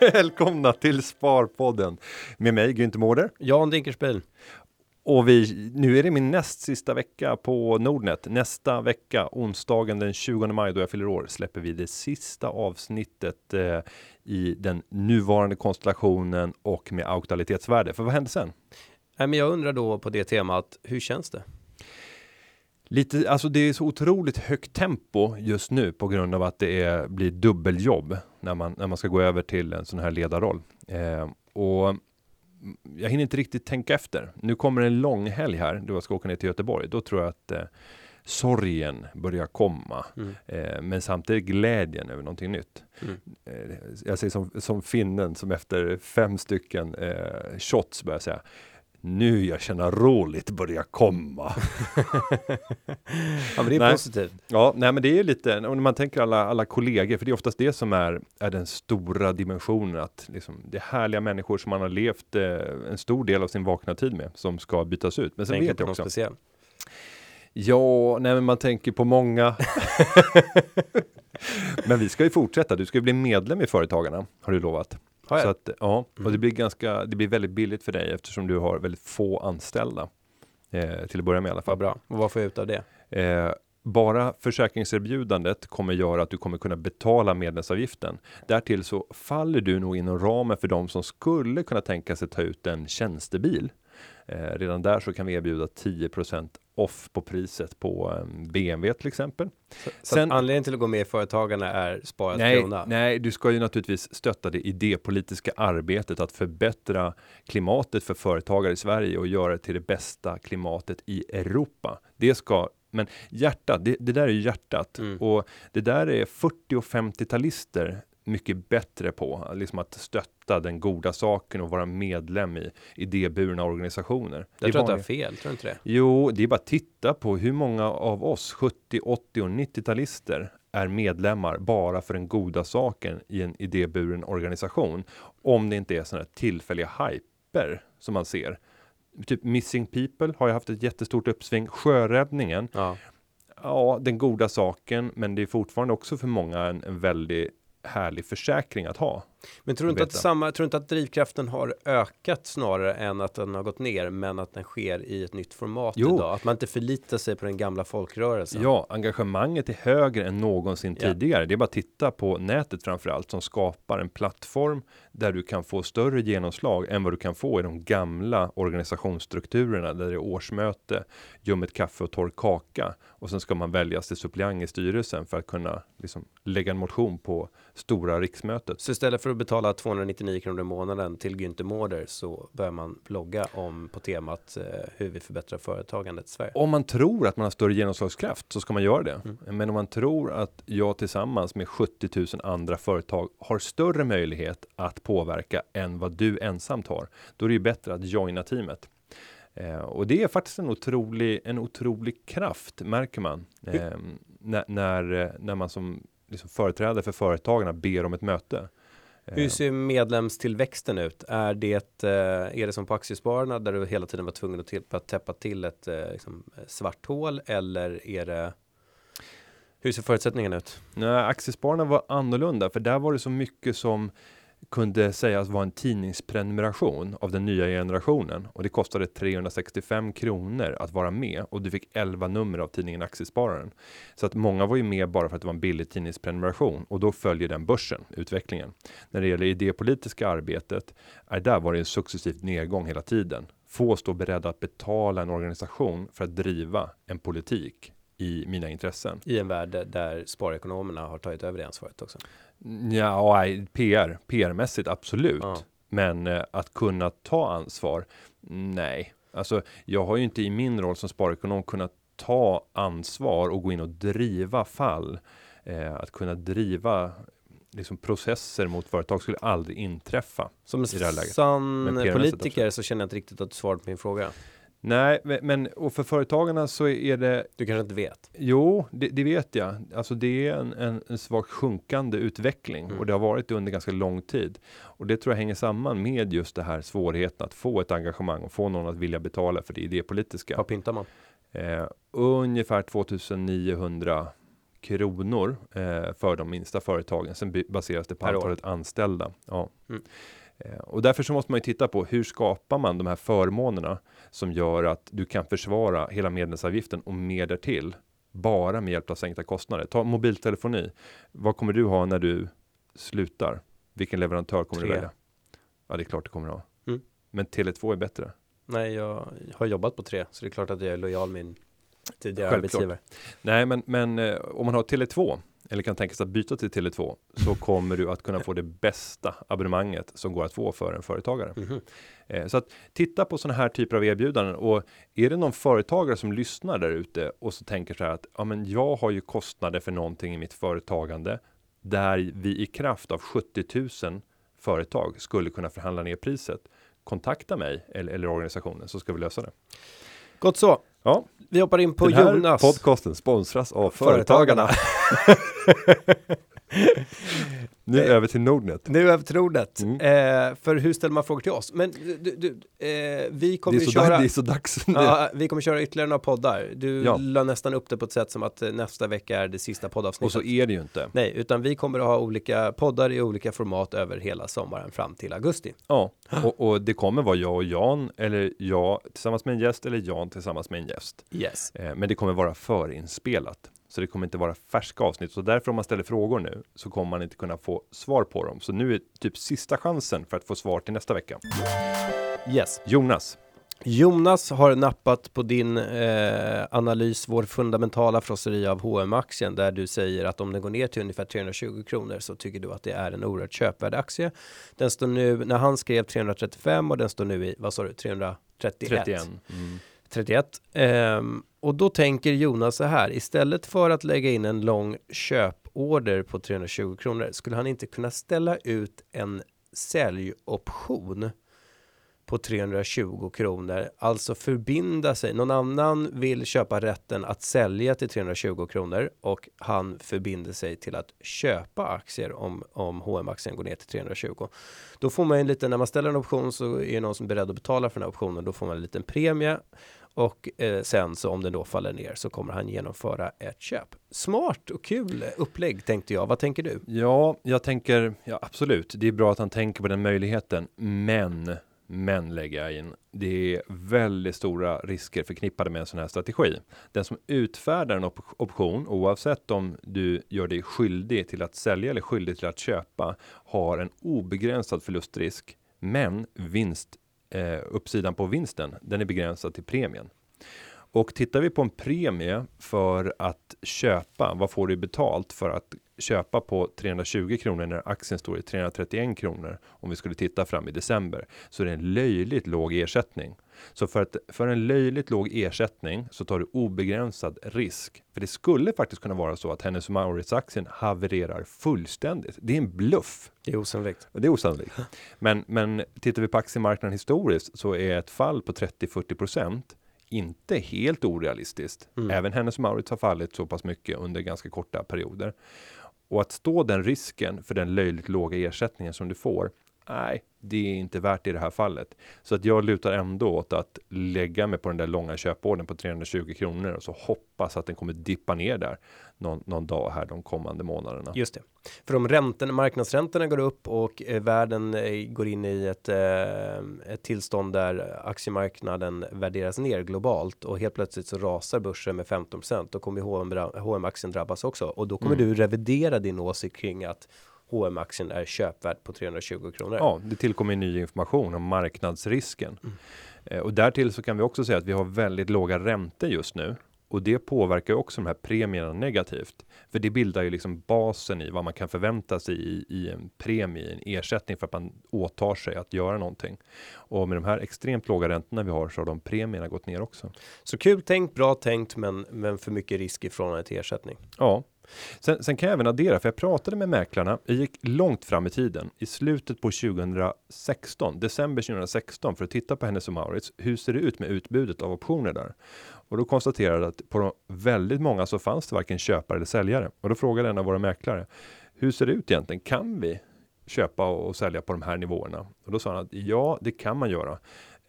Välkomna till Sparpodden med mig Günther Mårder. Jan Dinkelspiel. Och vi, nu är det min näst sista vecka på Nordnet. Nästa vecka, onsdagen den 20 maj då jag fyller år, släpper vi det sista avsnittet eh, i den nuvarande konstellationen och med aktualitetsvärde. För vad händer sen? Nej, men jag undrar då på det temat, hur känns det? Lite, alltså det är så otroligt högt tempo just nu på grund av att det är, blir dubbeljobb när man, när man ska gå över till en sån här ledarroll. Eh, och jag hinner inte riktigt tänka efter. Nu kommer en lång helg här då jag ska åka ner till Göteborg. Då tror jag att eh, sorgen börjar komma. Mm. Eh, men samtidigt glädjen över någonting nytt. Mm. Eh, jag säger som, som finnen som efter fem stycken eh, shots börjar säga nu jag känner roligt börjar komma. Ja, men det är Nej. positivt. Ja, nej, men det är lite, och när man tänker alla, alla kollegor, för det är oftast det som är, är den stora dimensionen, att liksom, det är härliga människor som man har levt eh, en stor del av sin vakna tid med, som ska bytas ut. Men sen Tänker vet jag också, speciellt. ja, nej, men man tänker på många. men vi ska ju fortsätta, du ska ju bli medlem i Företagarna, har du lovat. Så att, ja, och Mm. det blir ganska, det blir väldigt billigt för dig eftersom du har väldigt få anställda. Eh, till att börja med i alla fall. Vad bra. Och vad får jag ut av det? Eh, bara försäkringserbjudandet kommer göra att du kommer kunna betala medlemsavgiften. Därtill så faller du nog inom ramen för de som skulle kunna tänka sig ta ut en tjänstebil. Eh, redan där så kan vi erbjuda 10% off på priset på en BMW till exempel. Så Sen- att anledningen till att gå med i Företagarna är sparat Nej, krona? nej, du ska ju naturligtvis stötta det idépolitiska arbetet att förbättra klimatet för företagare i Sverige och göra det till det bästa klimatet i Europa. Det ska, men hjärtat, det, det där är hjärtat Mm. och det där är 40 och 50-talister mycket bättre på, liksom att stötta den goda saken och vara medlem i idéburna organisationer. Det Jag tror att du har fel, tror du inte det? Jo, det är bara att titta på hur många av oss 70, 80 och 90-talister är medlemmar bara för den goda saken i en idéburen organisation. Om det inte är sådana tillfälliga hyper som man ser. Typ Missing People har ju haft ett jättestort uppsving. Sjöräddningen, Ja. ja, den goda saken, men det är fortfarande också för många en, en väldigt härlig försäkring att ha. Men tror du inte att samma, tror inte att drivkraften har ökat snarare än att den har gått ner, men att den sker i ett nytt format Jo. idag? Att man inte förlitar sig på den gamla folkrörelsen? Ja, engagemanget är högre än någonsin Ja. tidigare. Det är bara att titta på nätet framförallt som skapar en plattform där du kan få större genomslag än vad du kan få i de gamla organisationsstrukturerna där det är årsmöte, ljummet kaffe och torr kaka och sen ska man väljas till suppleant i styrelsen för att kunna liksom, lägga en motion på stora riksmötet. Så istället för att betala 299 kronor i månaden till Günther Mårder så börjar man blogga om på temat eh, hur vi förbättrar företagandet i Sverige. Om man tror att man har större genomslagskraft så ska man göra det. Mm. Men om man tror att jag tillsammans med 70 000 andra företag har större möjlighet att påverka än vad du ensamt har, då är det ju bättre att joina teamet. Eh, och det är faktiskt en otrolig, en otrolig kraft märker man eh, när, när, eh, när man som liksom företrädare för företagarna ber om ett möte. Eh, Hur ser medlemstillväxten ut? Är det, eh, är det som på aktiespararna där du hela tiden var tvungen att, till, att täppa till ett eh, liksom, svart hål eller är det hur ser förutsättningarna ut? Nej, aktiespararna var annorlunda, för där var det så mycket som kunde sägas vara en tidningsprenumeration av den nya generationen och det kostade 365 kronor att vara med och du fick 11 nummer av tidningen Aktiespararen. Så att många var ju med bara för att det var en billig tidningsprenumeration och då följer den börsen, utvecklingen. När det gäller idépolitiska arbetet, är där var det en successivt nedgång hela tiden. Få står beredda att betala en organisation för att driva en politik i mina intressen. I en värld där sparekonomerna har tagit över det ansvaret också. Ja, nej, PR, PR-mässigt absolut. Ja. Men eh, att kunna ta ansvar, nej. Alltså, jag har ju inte i min roll som sparekonom kunnat ta ansvar och gå in och driva fall. Eh, att kunna driva liksom, processer mot företag skulle aldrig inträffa. Som läget. sann politiker så känner jag inte riktigt att du svarade på min fråga. Nej, men- och för företagarna så är det Du kanske inte vet? Jo, det, det vet jag. Alltså det är en, en, en svagt sjunkande utveckling Mm. och det har varit det under ganska lång tid. Och det tror jag hänger samman med just det här svårigheten att få ett engagemang och få någon att vilja betala för det idépolitiska. Vad pyntar man? Eh, ungefär 2900 kronor eh, för de minsta företagen. Sen baseras det på Per år. antalet anställda. Ja. Mm. Eh, och därför så måste man ju titta på hur skapar man de här förmånerna som gör att du kan försvara hela medlemsavgiften och mer därtill bara med hjälp av sänkta kostnader. Ta mobiltelefoni. Vad kommer du ha när du slutar? Vilken leverantör kommer Tre. du välja? Ja, det är klart du kommer ha. Mm. Men Tele2 är bättre. Nej, jag har jobbat på tre, så det är klart att jag är lojal min tidigare Självklart. arbetsgivare. Nej, men, men eh, om man har Tele2 eller kan tänka sig att byta till Tele2 så kommer du att kunna få det bästa abonnemanget som går att få för en företagare. Mhm. Eh, så att titta på sådana här typer av erbjudanden och är det någon företagare som lyssnar där ute och så tänker så här att ja, men jag har ju kostnader för någonting i mitt företagande där vi i kraft av 70 000 företag skulle kunna förhandla ner priset. Kontakta mig eller, eller organisationen så ska vi lösa det. Gott så. Ja, Vi hoppar in på den här Jonas. podcasten sponsras av Företagarna. Företagarna. nu över till Nordnet. Nu över till ordet. Mm. Eh, för hur ställer man frågor till oss? Men du, du, eh, vi Det kommer är, så köra... dags, det är så dags. Ja, vi kommer köra ytterligare några poddar. Du Ja. la nästan upp det på ett sätt som att eh, nästa vecka är det sista poddavsnittet. Och så är det ju inte. Nej, utan vi kommer att ha olika poddar i olika format över hela sommaren fram till augusti. Ja, och, och det kommer vara jag och Jan, eller jag tillsammans med en gäst, eller Jan tillsammans med en gäst. Yes. Eh, men det kommer vara förinspelat. Så det kommer inte vara färska avsnitt. Så därför om man ställer frågor nu så kommer man inte kunna få svar på dem. Så nu är typ sista chansen för att få svar till nästa vecka. Yes. Jonas, Jonas har nappat på din eh, analys, vår fundamentala frosseri av hm aktien där du säger att om den går ner till ungefär 320 kronor så tycker du att det är en oerhört köpvärd aktie. Den står nu, när han skrev 335 och den står nu i, vad sa du, 331? 31. Mm. 31. Ehm, och då tänker Jonas så här, istället för att lägga in en lång köporder på 320 kronor, skulle han inte kunna ställa ut en säljoption på 320 kronor, alltså förbinda sig. Någon annan vill köpa rätten att sälja till 320 kronor och han förbinder sig till att köpa aktier om, om hm aktien går ner till 320. Då får man en liten, när man ställer en option så är det någon som är beredd att betala för den här optionen. Då får man en liten premie och eh, sen så om den då faller ner så kommer han genomföra ett köp. Smart och kul upplägg tänkte jag. Vad tänker du? Ja, jag tänker, ja absolut, det är bra att han tänker på den möjligheten, men, men lägger jag in, det är väldigt stora risker förknippade med en sån här strategi. Den som utfärdar en op- option, oavsett om du gör dig skyldig till att sälja eller skyldig till att köpa, har en obegränsad förlustrisk, men vinst, eh, uppsidan på vinsten, den är begränsad till premien. Och tittar vi på en premie för att köpa, vad får du betalt för att köpa på 320 kronor när aktien står i 331 kronor om vi skulle titta fram i december så är det en löjligt låg ersättning. Så för, att, för en löjligt låg ersättning så tar du obegränsad risk. För det skulle faktiskt kunna vara så att Hennes Mauritz aktien havererar fullständigt. Det är en bluff. Det är osannolikt. Och Det är osannolikt. Men, men tittar vi på aktiemarknaden historiskt så är ett fall på 30-40% inte helt orealistiskt. Mm. Även Hennes Mauritz har fallit så pass mycket under ganska korta perioder. Och att stå den risken för den löjligt låga ersättningen som du får, nej, det är inte värt det i det här fallet. Så att jag lutar ändå åt att lägga mig på den där långa köporden på 320 kronor och så hoppas att den kommer dippa ner där någon, någon dag här de kommande månaderna. Just det. För om räntorna, marknadsräntorna går upp och eh, världen eh, går in i ett, eh, ett tillstånd där aktiemarknaden värderas ner globalt och helt plötsligt så rasar börsen med 15% då kommer H&M dra- H&M aktien drabbas också och då kommer Mm. du revidera din åsikt kring att H&M aktien är köpvärd på 320 kronor. Ja, det tillkommer ny information om marknadsrisken. Mm. Eh, och därtill så kan vi också säga att vi har väldigt låga räntor just nu. Och det påverkar ju också de här premierna negativt. För det bildar ju liksom basen i vad man kan förvänta sig i, i en premie, en ersättning för att man åtar sig att göra någonting. Och med de här extremt låga räntorna vi har så har de premierna gått ner också. Så kul tänkt, bra tänkt, men, men för mycket risk i förhållande till ersättning. Ja, Sen, sen kan jag även addera, för jag pratade med mäklarna. Jag gick långt fram i tiden, i slutet på 2016, december 2016, för att titta på Hennes Mauritz. Hur ser det ut med utbudet av optioner där? Och då konstaterade jag att på de, väldigt många så fanns det varken köpare eller säljare. Och då frågade en av våra mäklare, hur ser det ut egentligen? Kan vi köpa och sälja på de här nivåerna? Och då sa han att ja, det kan man göra.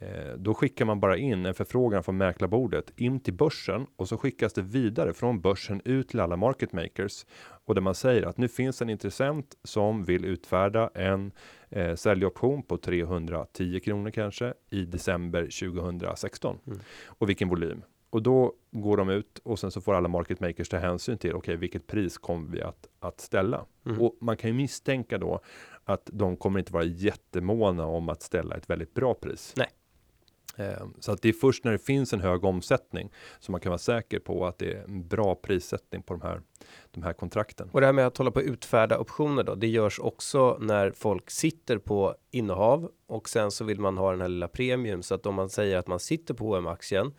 Eh, då skickar man bara in en förfrågan från mäklarbordet in till börsen och så skickas det vidare från börsen ut till alla market makers och där man säger att nu finns en intressent som vill utfärda en eh, säljoption på 310 kronor kanske i december 2016 Mm. och vilken volym. Och då går de ut och sen så får alla market makers ta hänsyn till okej, vilket pris kommer vi att, att ställa? Mm. Och man kan ju misstänka då att de kommer inte vara jättemåna om att ställa ett väldigt bra pris. Nej. Eh, Så att det är först när det finns en hög omsättning som man kan vara säker på att det är en bra prissättning på de här, de här kontrakten. Och det här med att hålla på att utfärda optioner då, det görs också när folk sitter på innehav och sen så vill man ha den här lilla premium så att om man säger att man sitter på HM-aktien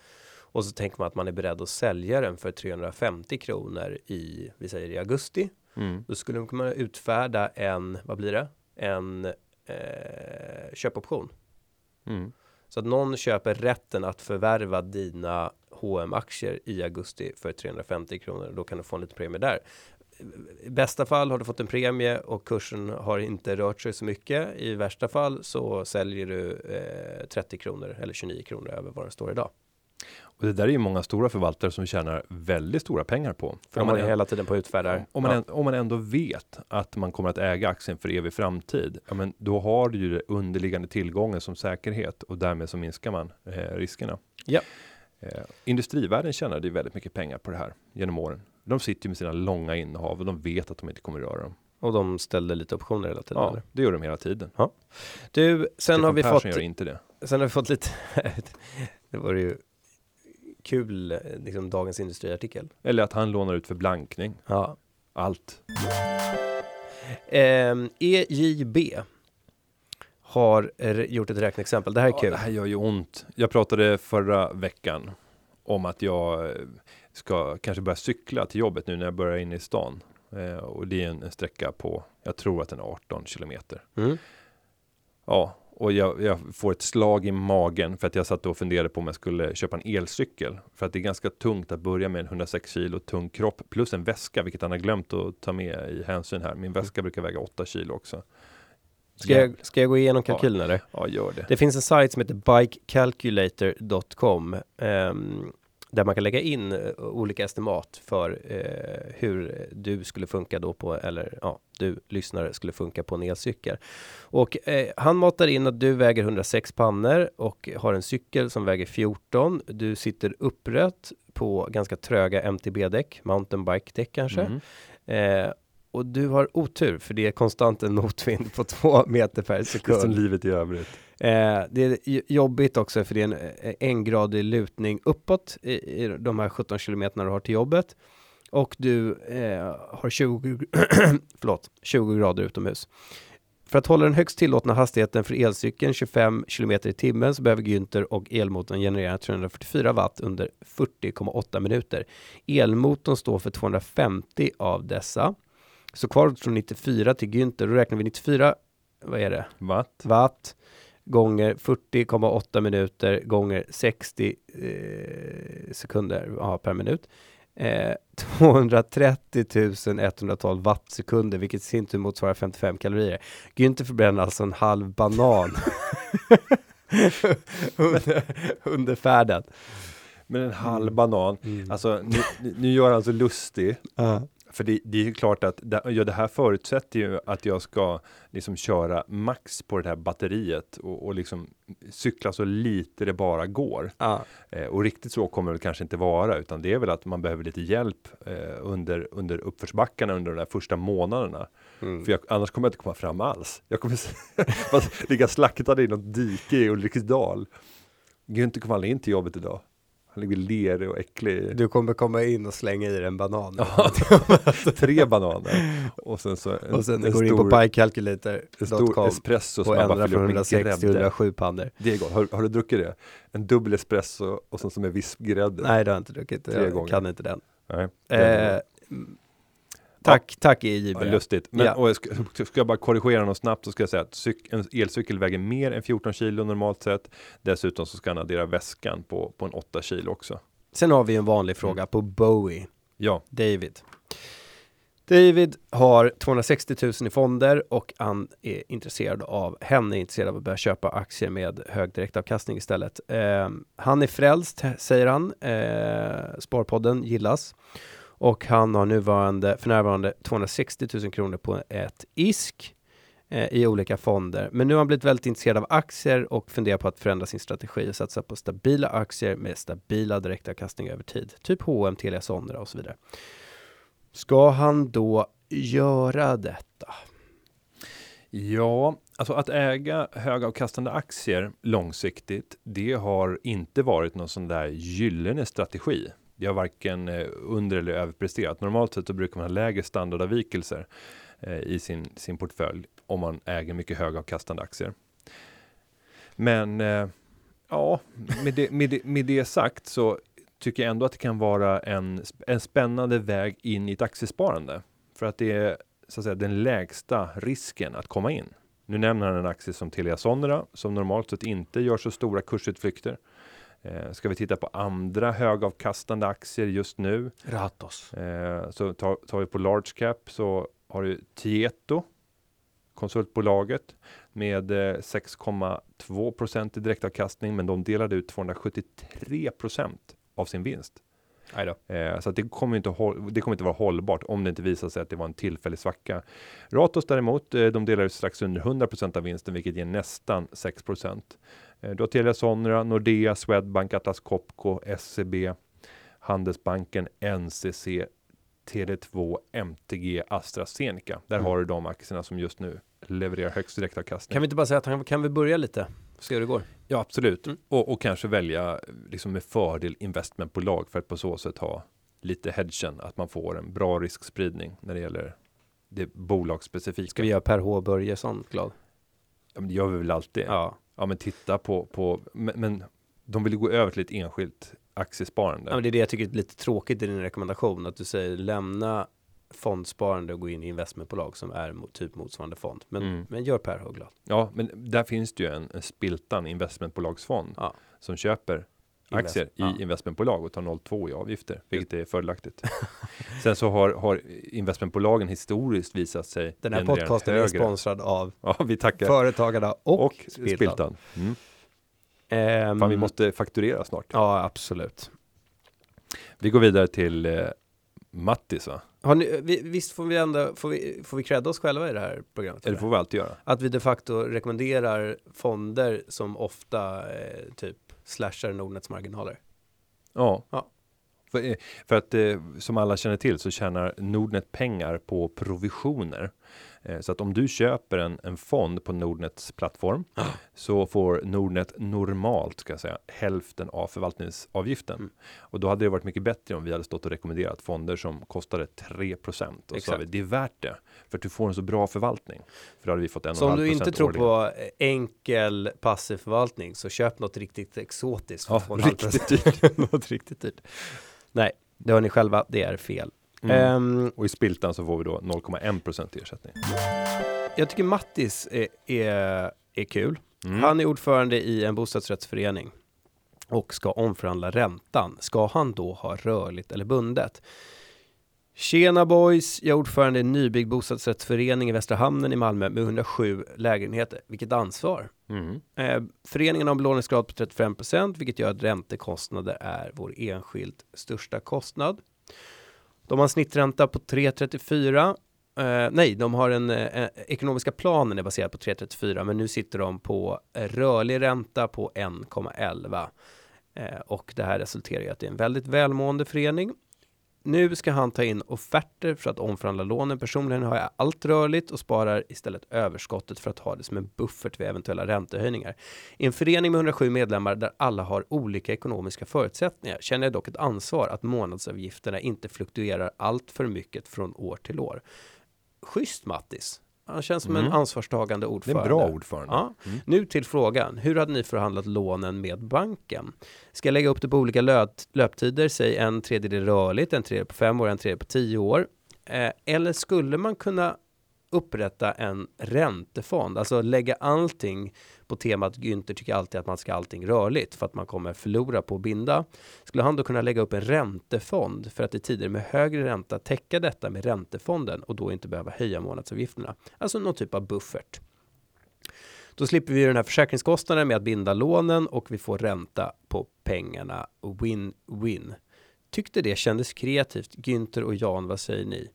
och så tänker man att man är beredd att sälja den för 350 kronor i, vi säger i augusti, Mm. då skulle man kunna utfärda en, vad blir det? En eh, köpoption. Mm. Så att någon köper rätten att förvärva dina hm aktier i augusti för 350 kronor. Då kan du få en liten premie där. I bästa fall har du fått en premie och kursen har inte rört sig så mycket. I värsta fall så säljer du eh, 30 kronor eller 29 kronor över vad den står idag. Och det där är ju många stora förvaltare som tjänar väldigt stora pengar på. För Om man, än- hela tiden på utfärdar. om, man Ja. än, om man ändå vet att man kommer att äga aktien för evig framtid, ja, men då har du ju det underliggande tillgången som säkerhet och därmed så minskar man eh, riskerna. Ja. Eh, industrivärlden tjänade ju väldigt mycket pengar på det här genom åren. De sitter ju med sina långa innehav och de vet att de inte kommer att röra dem. Och de ställde lite optioner hela tiden. Ja, eller? det gör de hela tiden. Du, sen Stefan har vi Persson fått gör inte det. Sen har vi fått lite, det var ju kul, eh, liksom dagens industriartikel. Eller att han lånar ut för blankning. Ja. Allt. Ehm, EJB har eh, gjort ett räkneexempel. Det här är Ja, kul. det här gör ju ont. Jag pratade förra veckan om att jag eh, ska kanske börja cykla till jobbet nu när jag börjar in i stan. Eh, och det är en, en sträcka på, jag tror att den är 18 kilometer. Mm. Ja, och jag, jag får ett slag i magen för att jag satt och funderade på om jag skulle köpa en elcykel. För att det är ganska tungt att börja med en 106 kilo tung kropp plus en väska, vilket han har glömt att ta med i hänsyn här. Min väska brukar väga 8 kilo också. Ska, jag, ska jag gå igenom kalkylen eller? Ja, gör det. Det finns en sajt som heter bikecalculator.com ehm, där man kan lägga in eh, olika estimat för eh, hur du skulle funka då på, eller ja, du lyssnare skulle funka på en elcykel. Och eh, han matar in att du väger 106 pannor och har en cykel som väger 14. Du sitter upprätt på ganska tröga MTB-däck, mountainbike-däck kanske. Mm. Eh, och du har otur för det är konstant en motvind på två meter per Det är som sekund. livet i övrigt. Eh, det är jobbigt också för det är en eh, engradig lutning uppåt i, i de här 17 kilometerna du har till jobbet. Och du eh, har 20, förlåt, 20 grader utomhus. För att hålla den högst tillåtna hastigheten för elcykeln 25 km i timmen så behöver Günther och elmotorn generera 344 watt under 40,8 minuter. Elmotorn står för 250 av dessa. Så kvar från 94 till Günther, då räknar vi 94, vad är det? Watt. watt gånger 40,8 minuter gånger 60 eh, sekunder ja, per minut. Eh, 230 112 wattsekunder, vilket i sin tur motsvarar 55 kalorier. Günther förbränner alltså en halv banan under, under färden. Men en halv banan. Mm. Alltså, nu, nu gör han alltså lustig. Ja. För det, det är ju klart att det, ja, det här förutsätter ju att jag ska liksom köra max på det här batteriet och, och liksom cykla så lite det bara går. Ja. Eh, och riktigt så kommer det kanske inte vara, utan det är väl att man behöver lite hjälp eh, under, under uppförsbackarna under de där första månaderna. Mm. För jag, annars kommer jag inte komma fram alls. Jag kommer ligga slaktad i något dike i Ulriksdal. Günther kommer aldrig in till jobbet idag. Han ligger lerig och äcklig. Du kommer komma in och slänga i dig en banan. Tre bananer. Och sen så en, och sen en går du in på stor, en stor espresso som och man bara fyller från upp med 160 till grädde. 107 pannor. Det är gott. Har, har du druckit det? En dubbel espresso och sen som med vispgrädde? Nej, det har jag inte druckit. Tre Jag gånger. kan inte den. Nej. Eh, mm, Tack, tack EJ. Ja, lustigt. Men Ja. och jag ska, ska jag bara korrigera något snabbt så ska jag säga att en elcykel väger mer än 14 kilo normalt sett. Dessutom så ska han addera väskan på, på en 8 kilo också. Sen har vi en vanlig fråga på Bowie. Ja, David. David har 260 000 i fonder och han är intresserad av, hen är intresserad av att börja köpa aktier med hög direktavkastning istället. Eh, han är frälst, säger han. Eh, Sparpodden gillas. Och han har nuvarande, för närvarande 260 000 kronor på ett ISK eh, i olika fonder. Men nu har han blivit väldigt intresserad av aktier och funderar på att förändra sin strategi och satsa på stabila aktier med stabila direktavkastningar över tid. Typ H&M, Telia Sonera och så vidare. Ska han då göra detta? Ja, alltså att äga högavkastande aktier långsiktigt, det har inte varit någon sån där gyllene strategi. Det har varken eh, under eller överpresterat. Normalt sett så brukar man ha lägre standardavvikelser eh, i sin, sin portfölj om man äger mycket högavkastande aktier. Men eh, ja, med det, med, det, med det sagt så tycker jag ändå att det kan vara en, en spännande väg in i ett aktiesparande. För att det är så att säga den lägsta risken att komma in. Nu nämner han en aktie som Telia Sonera som normalt sett inte gör så stora kursutflykter. Eh, ska vi titta på andra högavkastande aktier just nu Ratos. eh, så tar, tar vi på large cap så har du Tieto konsultbolaget med eh, 6,2% i direktavkastning, men de delade ut 273% av sin vinst. Eh, så det kommer inte det kommer inte vara hållbart om det inte visar sig att det var en tillfällig svacka. Ratos däremot, eh, de delar ut strax under 100% av vinsten, vilket ger nästan 6 eh, Du har Telia Sonera, Nordea, Swedbank, Atlas Copco, SEB, Handelsbanken, NCC, Tele2, MTG, AstraZeneca. Där Mm. har du de aktierna som just nu levererar högst direktavkastning. Kan vi inte bara säga att han kan vi börja lite? Se hur det går. Ja, absolut. Mm. Och, och kanske välja liksom med fördel investmentbolag för att på så sätt ha lite hedgen, att man får en bra riskspridning när det gäller det bolagsspecifika. Ska vi göra Per H Börjesson glad? Ja, men det gör vi väl alltid. Ja, Ja. men titta på, på men, men de vill gå över till ett enskilt aktiesparande. ja men det är det jag tycker är lite tråkigt i din rekommendation. Att du säger lämna fondsparande och gå in i investmentbolag som är mot, typ motsvarande fond. Men, Mm. men gör Per H glad. Ja, men där finns det ju en, en spiltan investmentbolagsfond Ja. som köper aktier ja. i investmentbolag och tar 0,2 i avgifter, vilket är fördelaktigt. Sen så har, har investmentbolagen historiskt visat sig Den här podcasten är högre- sponsrad av Ja, vi tackar. Företagarna och, och Spiltan. Spiltan. Mm. Ehm, Fan, vi måste fakturera snart. Ja, absolut. Vi går vidare till eh, Mattis, va? Har ni, vi, visst får vi ändå, får vi, får vi credda oss själva i det här programmet? Eller? får vi alltid göra. Att vi de facto rekommenderar fonder som ofta eh, typ slashar Nordnets marginaler. Ja. Ja. För, eh, för att eh, som alla känner till så tjänar Nordnet pengar på provisioner. Eh, så att om du köper en, en fond på Nordnets plattform så får Nordnet normalt ska jag säga hälften av förvaltningsavgiften. Mm. Och då hade det varit mycket bättre om vi hade stått och rekommenderat fonder som kostade 3 och så sa Exakt. vi det är värt det för att du får en så bra förvaltning. För då hade vi fått en Så om du inte tror årligen. på enkel passiv förvaltning så köp något riktigt exotiskt. Ja, riktigt procent. något riktigt dyrt. Nej, det har ni själva, det är fel. Mm. Ehm, och i spiltan så får vi då 0,1 procent i ersättning. jag tycker Mattis är, är, är kul. Mm. Han är ordförande i en bostadsrättsförening och ska omförhandla räntan. Ska han då ha rörligt eller bundet? Tjena boys, jag är ordförande i en nybyggd bostadsrättsförening i Västra Hamnen i Malmö med 107 lägenheter. Vilket ansvar! Mm. Eh, föreningen har en belåningsgrad på 35% vilket gör att räntekostnader är vår enskilt största kostnad. De har en snittränta på 3,34. Eh, nej, de har en eh, eh ekonomiska planen är baserad på 3,34 men nu sitter de på eh, rörlig ränta på 1,11. Eh, och det här resulterar i att det är en väldigt välmående förening. Nu ska han ta in offerter för att omförhandla lånen. Personligen har jag allt rörligt och sparar istället överskottet för att ha det som en buffert vid eventuella räntehöjningar. I en förening med 107 medlemmar där alla har olika ekonomiska förutsättningar känner jag dock ett ansvar att månadsavgifterna inte fluktuerar allt för mycket från år till år. Schysst Mattis. Han känns som en Mm. ansvarstagande Det är ordförande. en bra ordförande. Ja. Mm. Nu till frågan. Hur hade ni förhandlat lånen med banken? Ska jag lägga upp det på olika löp löptider? Säg en tredjedel rörligt, en tredjedel på fem år, en tredjedel på tio år. Eh, eller skulle man kunna upprätta en räntefond, alltså lägga allting på temat Günther tycker alltid att man ska allting rörligt för att man kommer förlora på att binda. Skulle han då kunna lägga upp en räntefond för att i tider med högre ränta täcka detta med räntefonden och då inte behöva höja månadsavgifterna? Alltså någon typ av buffert. Då slipper vi den här försäkringskostnaden med att binda lånen och vi får ränta på pengarna. Win-win. Tyckte det kändes kreativt. Günther och Jan, vad säger ni?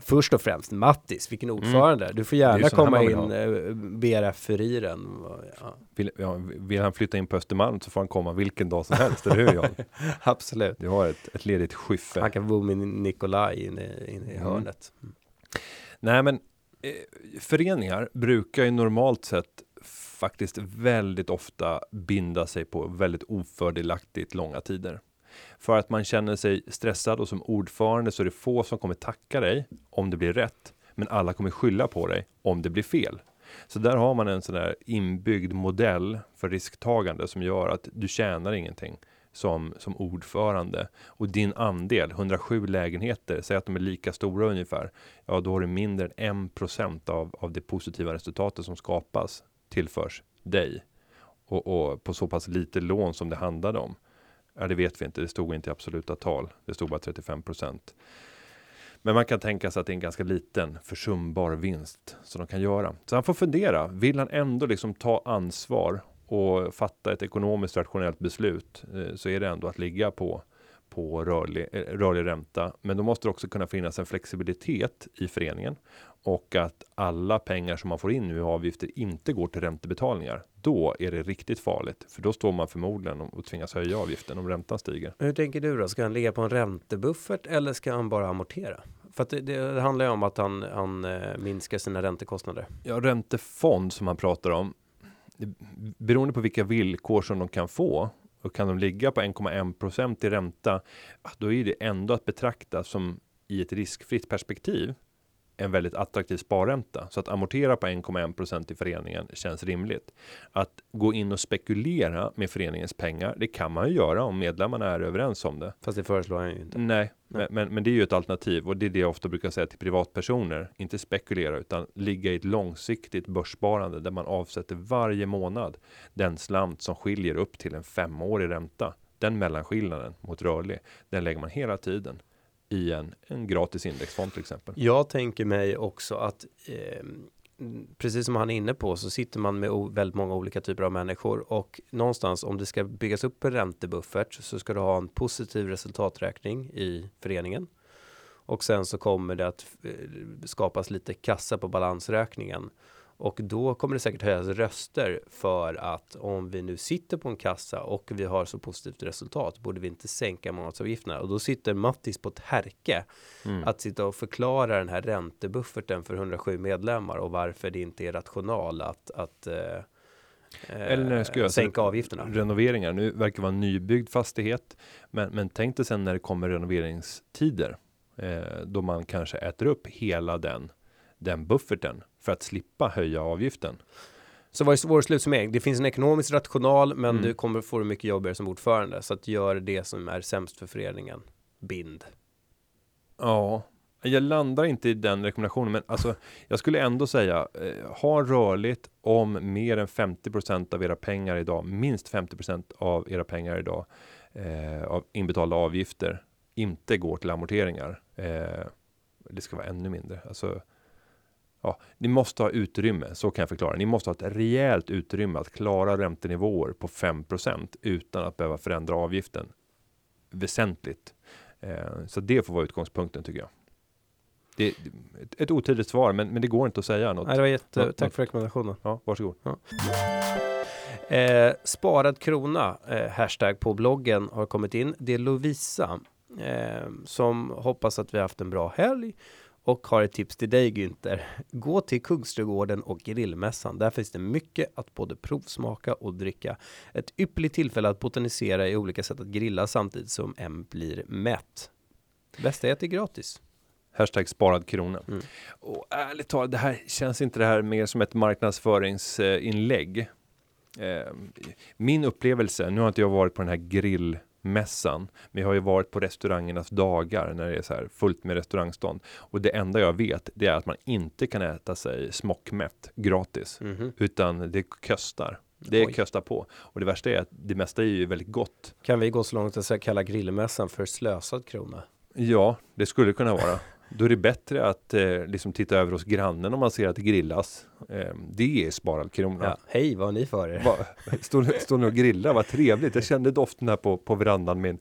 Först och främst Mattis, vilken ordförande. Du får Mm. Det är gärna komma in, eh, BRF-furiren. Ja, Vill, ja, vill han flytta in på Östermalm så får han komma vilken dag som helst, eller hur Jan? absolut. Du har ett, ett ledigt skyffe. Han kan bo med Nikolaj inne, inne i Mm. hörnet. Nej, men eh, föreningar brukar ju normalt sett faktiskt väldigt ofta binda sig på väldigt ofördelaktigt långa tider. För att man känner sig stressad och som ordförande så är det få som kommer tacka dig om det blir rätt. Men alla kommer skylla på dig om det blir fel. Så där har man en sån där inbyggd modell för risktagande som gör att du tjänar ingenting som, som ordförande. Och din andel, 107 lägenheter, säg att de är lika stora ungefär. Ja, då har du mindre än 1% av, av det positiva resultatet som skapas tillförs dig. Och, och på så pass lite lån som det handlade om. Ja, det vet vi inte. Det stod inte i absoluta tal. Det stod bara 35% Men man kan tänka sig att det är en ganska liten försumbar vinst som de kan göra. Så han får fundera. Vill han ändå liksom ta ansvar och fatta ett ekonomiskt rationellt beslut eh, så är det ändå att ligga på på rörlig, eh, rörlig ränta. Men då måste det också kunna finnas en flexibilitet i föreningen och att alla pengar som man får in nu i avgifter inte går till räntebetalningar. Då är det riktigt farligt, för då står man förmodligen och tvingas höja avgiften om räntan stiger. Hur tänker du då? Ska han ligga på en räntebuffert eller ska han bara amortera? För att det, det handlar ju om att han, han eh, minskar sina räntekostnader. Ja, räntefond som man pratar om. Beroende på vilka villkor som de kan få och kan de ligga på 1,1 i ränta, då är det ändå att betrakta som i ett riskfritt perspektiv en väldigt attraktiv sparränta. Så att amortera på 1,1% i föreningen känns rimligt. Att gå in och spekulera med föreningens pengar, det kan man ju göra om medlemmarna är överens om det. Fast det föreslår han ju inte. Nej, men, men, men det är ju ett alternativ och det är det jag ofta brukar säga till privatpersoner. Inte spekulera utan ligga i ett långsiktigt börssparande där man avsätter varje månad den slant som skiljer upp till en femårig ränta. Den mellanskillnaden mot rörlig, den lägger man hela tiden i en, en gratis indexfond till exempel. Jag tänker mig också att eh, precis som han är inne på så sitter man med väldigt många olika typer av människor och någonstans om det ska byggas upp en räntebuffert så ska du ha en positiv resultaträkning i föreningen. Och sen så kommer det att eh, skapas lite kassa på balansräkningen. Och då kommer det säkert höjas röster för att om vi nu sitter på en kassa och vi har så positivt resultat borde vi inte sänka månadsavgifterna. Och då sitter Mattis på ett härke Mm. att sitta och förklara den här räntebufferten för 107 medlemmar och varför det inte är rational att, att eh, Eller när det ska göras sänka avgifterna. renoveringar. Nu verkar vara en nybyggd fastighet, men, men tänk dig sen när det kommer renoveringstider eh, då man kanske äter upp hela den den bufferten för att slippa höja avgiften. Så vad är vår slutsummering? Det finns en ekonomisk rational, men Mm. du kommer få det mycket jobbigare som ordförande. Så att gör det som är sämst för föreningen. Bind. Ja, jag landar inte i den rekommendationen, men alltså jag skulle ändå säga eh, ha rörligt om mer än 50% av era pengar idag, minst 50% av era pengar idag eh, av inbetalda avgifter inte går till amorteringar. Eh, det ska vara ännu mindre. Alltså, ja, ni måste ha utrymme, så kan jag förklara. Ni måste ha ett rejält utrymme att klara räntenivåer på 5% utan att behöva förändra avgiften väsentligt. Eh, så det får vara utgångspunkten tycker jag. Det är ett, ett otydligt svar, men, men det går inte att säga något. Nej, det var jätte, Ja, tack ja. för rekommendationen. Ja, varsågod. Eh, sparad krona, eh, hashtag på bloggen har kommit in. Det är Lovisa eh, som hoppas att vi har haft en bra helg och har ett tips till dig Günther. Gå till Kungsträdgården och grillmässan. Där finns det mycket att både provsmaka och dricka. Ett ypperligt tillfälle att botanisera i olika sätt att grilla samtidigt som en blir mätt. Bästa är att det är gratis. Hashtag sparad krona. Mm. Och ärligt talat, det här känns inte det här mer som ett marknadsföringsinlägg. Eh, min upplevelse, nu har inte jag varit på den här mässan. Men jag har ju varit på restaurangernas dagar när det är så här fullt med restaurangstånd. Och det enda jag vet, det är att man inte kan äta sig smockmätt gratis. Mhm. Utan det kostar. Det Oj. kostar på. Och det värsta är att det mesta är ju väldigt gott. Kan vi gå så långt att säga kalla grillmässan för slösad krona? Ja, det skulle kunna vara. Då är det bättre att eh, liksom titta över hos grannen om man ser att det grillas. Eh, det är sparad krona. Ja. Hej, vad har ni för er? Va, står, står ni och grillar, vad trevligt. Jag kände doften här på, på verandan min.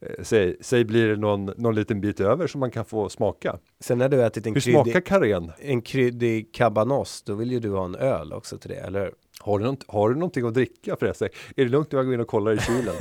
Eh, säg, säg blir det någon, någon liten bit över som man kan få smaka. Sen när du ätit en Hur smakar kryddig, karén? en kryddig cabanos, då vill ju du ha en öl också till det, eller hur? Har du, nånt, har du någonting att dricka förresten? Är det lugnt om jag går in och kollar i kylen?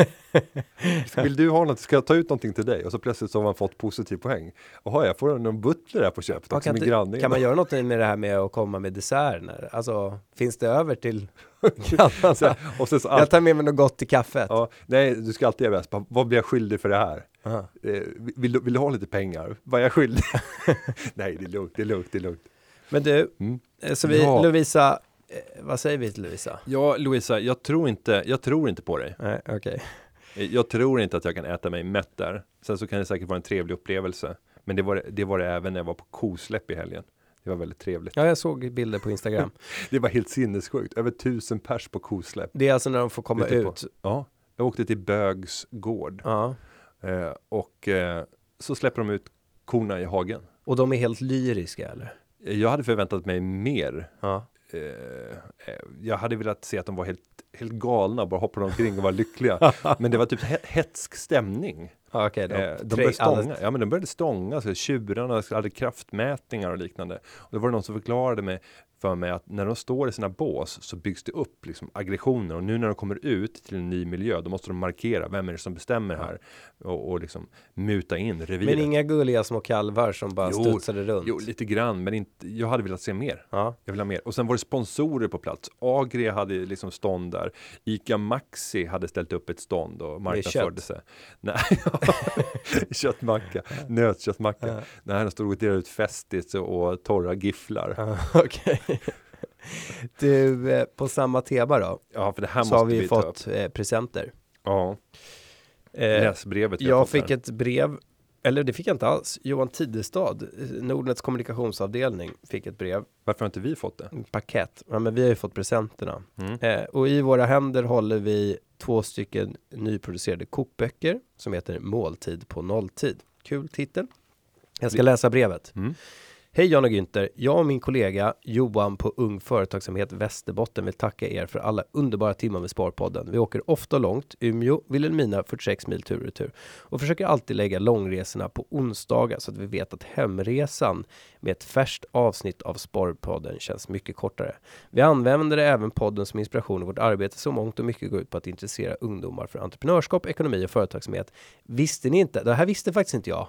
Vill du ha något? Ska jag ta ut någonting till dig? Och så plötsligt så har man fått positiv poäng. Jaha, jag får någon butler här på köpet Ja, också kan, med inte, granne. kan man göra något med det här med att komma med desserter? Alltså, finns det över till grannarna? Så och så Jag allt, tar med mig något gott till kaffet. ja, nej, du ska alltid göra bäst. på, Vad blir jag skyldig för det här? Aha. Eh, vill, du, vill du ha lite pengar? Vad är jag skyldig? nej, det är lugnt, det är lugnt, det är lugnt. Men du, Mm. eh, så vi, Ja. Lovisa, vad säger vi till Lovisa? Ja, Louisa, jag tror inte, jag tror inte på dig. Nej, okej. Eh, Jag tror inte att jag kan äta mig mätt där. Sen så kan det säkert vara en trevlig upplevelse. Men det var det, var det även när jag var på kosläpp i helgen. Det var väldigt trevligt. Ja, jag såg bilder på Instagram. Det var helt sinnessjukt. Över tusen pers på kosläpp. Det är alltså när de får komma Ute på- ut. Ja, jag åkte till Bögs gård Ja. eh, och eh, så släpper de ut korna i hagen. Och de är helt lyriska eller? Jag hade förväntat mig mer. Ja. Eh, eh, jag hade velat se att de var helt, helt galna och bara hoppade omkring och var lyckliga. Men det var typ he- hetsk stämning. Ja, Okej, de, Eh, de började stånga, alla- ja men de började stånga, så tjurarna hade kraftmätningar och liknande. Och då var det någon som förklarade mig för mig att när de står i sina bås så byggs det upp liksom aggressioner och nu när de kommer ut till en ny miljö då måste de markera vem är det som bestämmer här och, och liksom muta in reviret. Men inga gulliga små kalvar som bara Jo, studsade runt. Jo, lite grann, men inte, jag hade velat se mer. Ja. Jag vill ha mer. Och sen var det sponsorer på plats. Agria hade liksom stånd där. Ica Maxi hade ställt upp ett stånd och marknadsförde sig. Nej, köttmacka, nötköttmacka. Ja. Nej, de stod och delade ut Festis och, torra gifflar. Ja, Okej. Du, eh, på samma tema då, Ja, för det här så har måste vi vi ta upp. fått eh, presenter. Ja, Eh, läs brevet. vi har jag fått fick här. ett brev, eller det fick jag inte alls. Johan Tidestad, Nordnets kommunikationsavdelning, fick ett brev, Varför har inte vi fått det? paket. Ja, men vi har ju fått presenterna. Mm. Eh, och i våra händer håller vi två stycken nyproducerade kokböcker som heter Måltid på nolltid. Kul titel. Jag ska läsa brevet. Mm. Hej Jan och Günther. Jag och min kollega Johan på Ung Företagsamhet Västerbotten vill tacka er för alla underbara timmar med Sparpodden. Vi åker ofta långt, Umeå, Vilhelmina 46 mil tur och retur och försöker alltid lägga långresorna på onsdagar så att vi vet att hemresan med ett färskt avsnitt av Sparpodden känns mycket kortare. Vi använder även podden som inspiration i vårt arbete så mångt och mycket går ut på att intressera ungdomar för entreprenörskap, ekonomi och företagsamhet. Visste ni inte, det här visste faktiskt inte jag,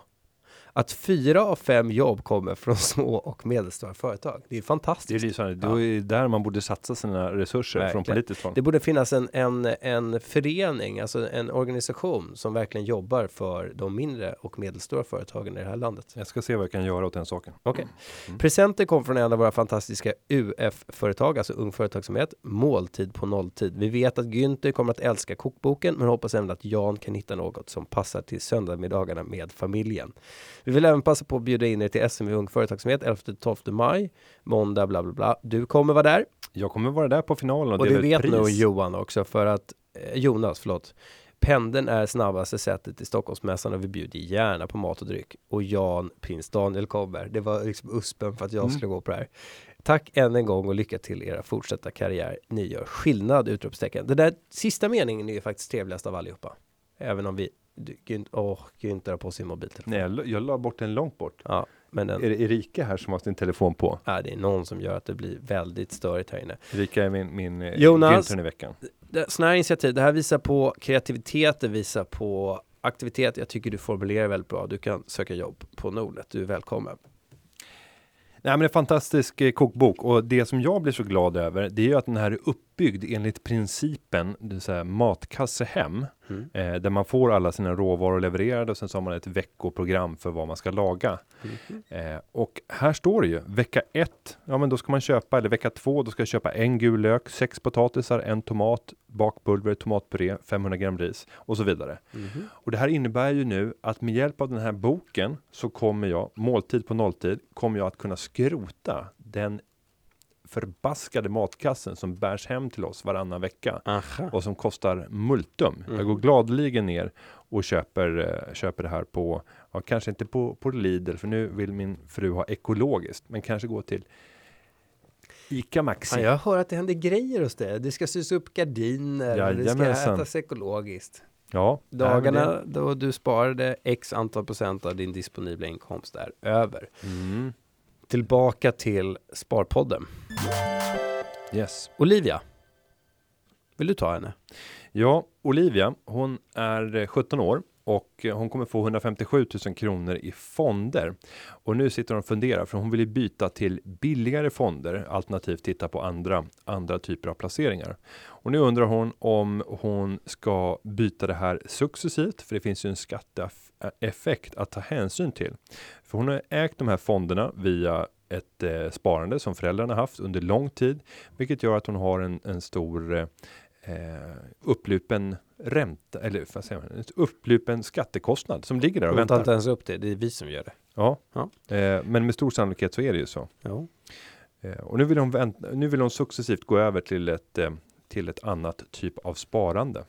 att fyra av fem jobb kommer från små och medelstora företag. Det är Det är fantastiskt. Ja. Då är det där man borde satsa sina resurser Verkligen. från politiskt håll. Det borde finnas en, en, en förening, alltså en organisation som verkligen jobbar för de mindre och medelstora företagen i det här landet. Jag ska se vad jag kan göra åt den saken. Okej. Mm. Presenter kom från en av våra fantastiska UF-företag, alltså Ung Företagsamhet, Måltid på nolltid. Vi vet att Günther kommer att älska kokboken, men hoppas även att Jan kan hitta något som passar till söndagsmiddagarna med familjen. Vi vill även passa på att bjuda in er till SM i Ung Företagsamhet 11-12 maj, måndag, bla bla bla. Du kommer vara där. Jag kommer vara där på finalen och, Och dela det vet pris. nog Johan också för att eh, Jonas, förlåt. Pendeln är snabbaste sättet till Stockholmsmässan och vi bjuder gärna på mat och dryck. Och Jan, prins Daniel kommer. Det var liksom uspen för att jag Mm. skulle gå på det här. Tack än en gång och lycka till era fortsatta karriär. Ni gör skillnad! Utropstecken. Den där sista meningen är ju faktiskt trevligast av allihopa. Även om vi, åh, Günther har på sin mobiltelefon. Nej, jag, la- jag la bort den långt bort. Ja, men den, Är det Erika här som har sin telefon på? ja, det är någon som gör att det blir väldigt störigt här inne. Erika är min, min eh, Jonas. Günther i veckan. det- sådana här initiativ, det här visar på kreativitet, det visar på aktivitet. Jag tycker du formulerar väldigt bra. Du kan söka jobb på Nordnet. Du är välkommen. Nej, men en fantastisk eh, kokbok och det som jag blir så glad över, det är ju att den här är uppbyggd enligt principen, det vill säga matkasse hem, Mm. eh, där man får alla sina råvaror levererade och sen så har man ett veckoprogram för vad man ska laga. Mhm. Eh, och här står det ju vecka ett, ja men då ska man köpa, eller vecka två, då ska jag köpa en gul lök, sex potatisar, en tomat, bakpulver, tomatpuré, 500 gram ris och så vidare. Mhm. Och det här innebär ju nu att med hjälp av den här boken så kommer jag, måltid på nolltid, kommer jag att kunna skrota den förbaskade matkassen som bärs hem till oss varannan vecka Aha. och som kostar multum. Jag går gladeligen ner och köper, eh, köper det här på, ja, kanske inte på, på Lidl, för nu vill min fru ha ekologiskt, men kanske gå till Ica Maxi. Fan, jag hör att det händer grejer hos dig. Det ska sys upp gardiner. och Det ska Jajamensan. ätas ekologiskt. Ja, Dagarna då du sparade x antal procent av din disponibla inkomst är över. det- Mm, Tillbaka till Sparpodden. yes. Olivia. Vill du ta henne? Ja, Olivia, hon är eh, 17 år och hon kommer få 157 000 kronor i fonder. Och nu sitter hon och funderar för hon vill ju byta till billigare fonder alternativt titta på andra andra typer av placeringar. Och nu undrar hon om hon ska byta det här successivt för det finns ju en skatteeffekt att ta hänsyn till. För hon har ägt de här fonderna via ett eh, sparande som föräldrarna haft under lång tid, vilket gör att hon har en, en stor eh, eh, upplupen ränta eller vad säger man, en upplupen skattekostnad som ligger där och väntar. inte ens upp det. Det är vi som gör det. Ja, Ja. Eh, men med stor sannolikhet så är det ju så. Ja. Eh, och nu vill hon vänta, nu vill hon successivt gå över till ett eh, till ett annat typ av sparande.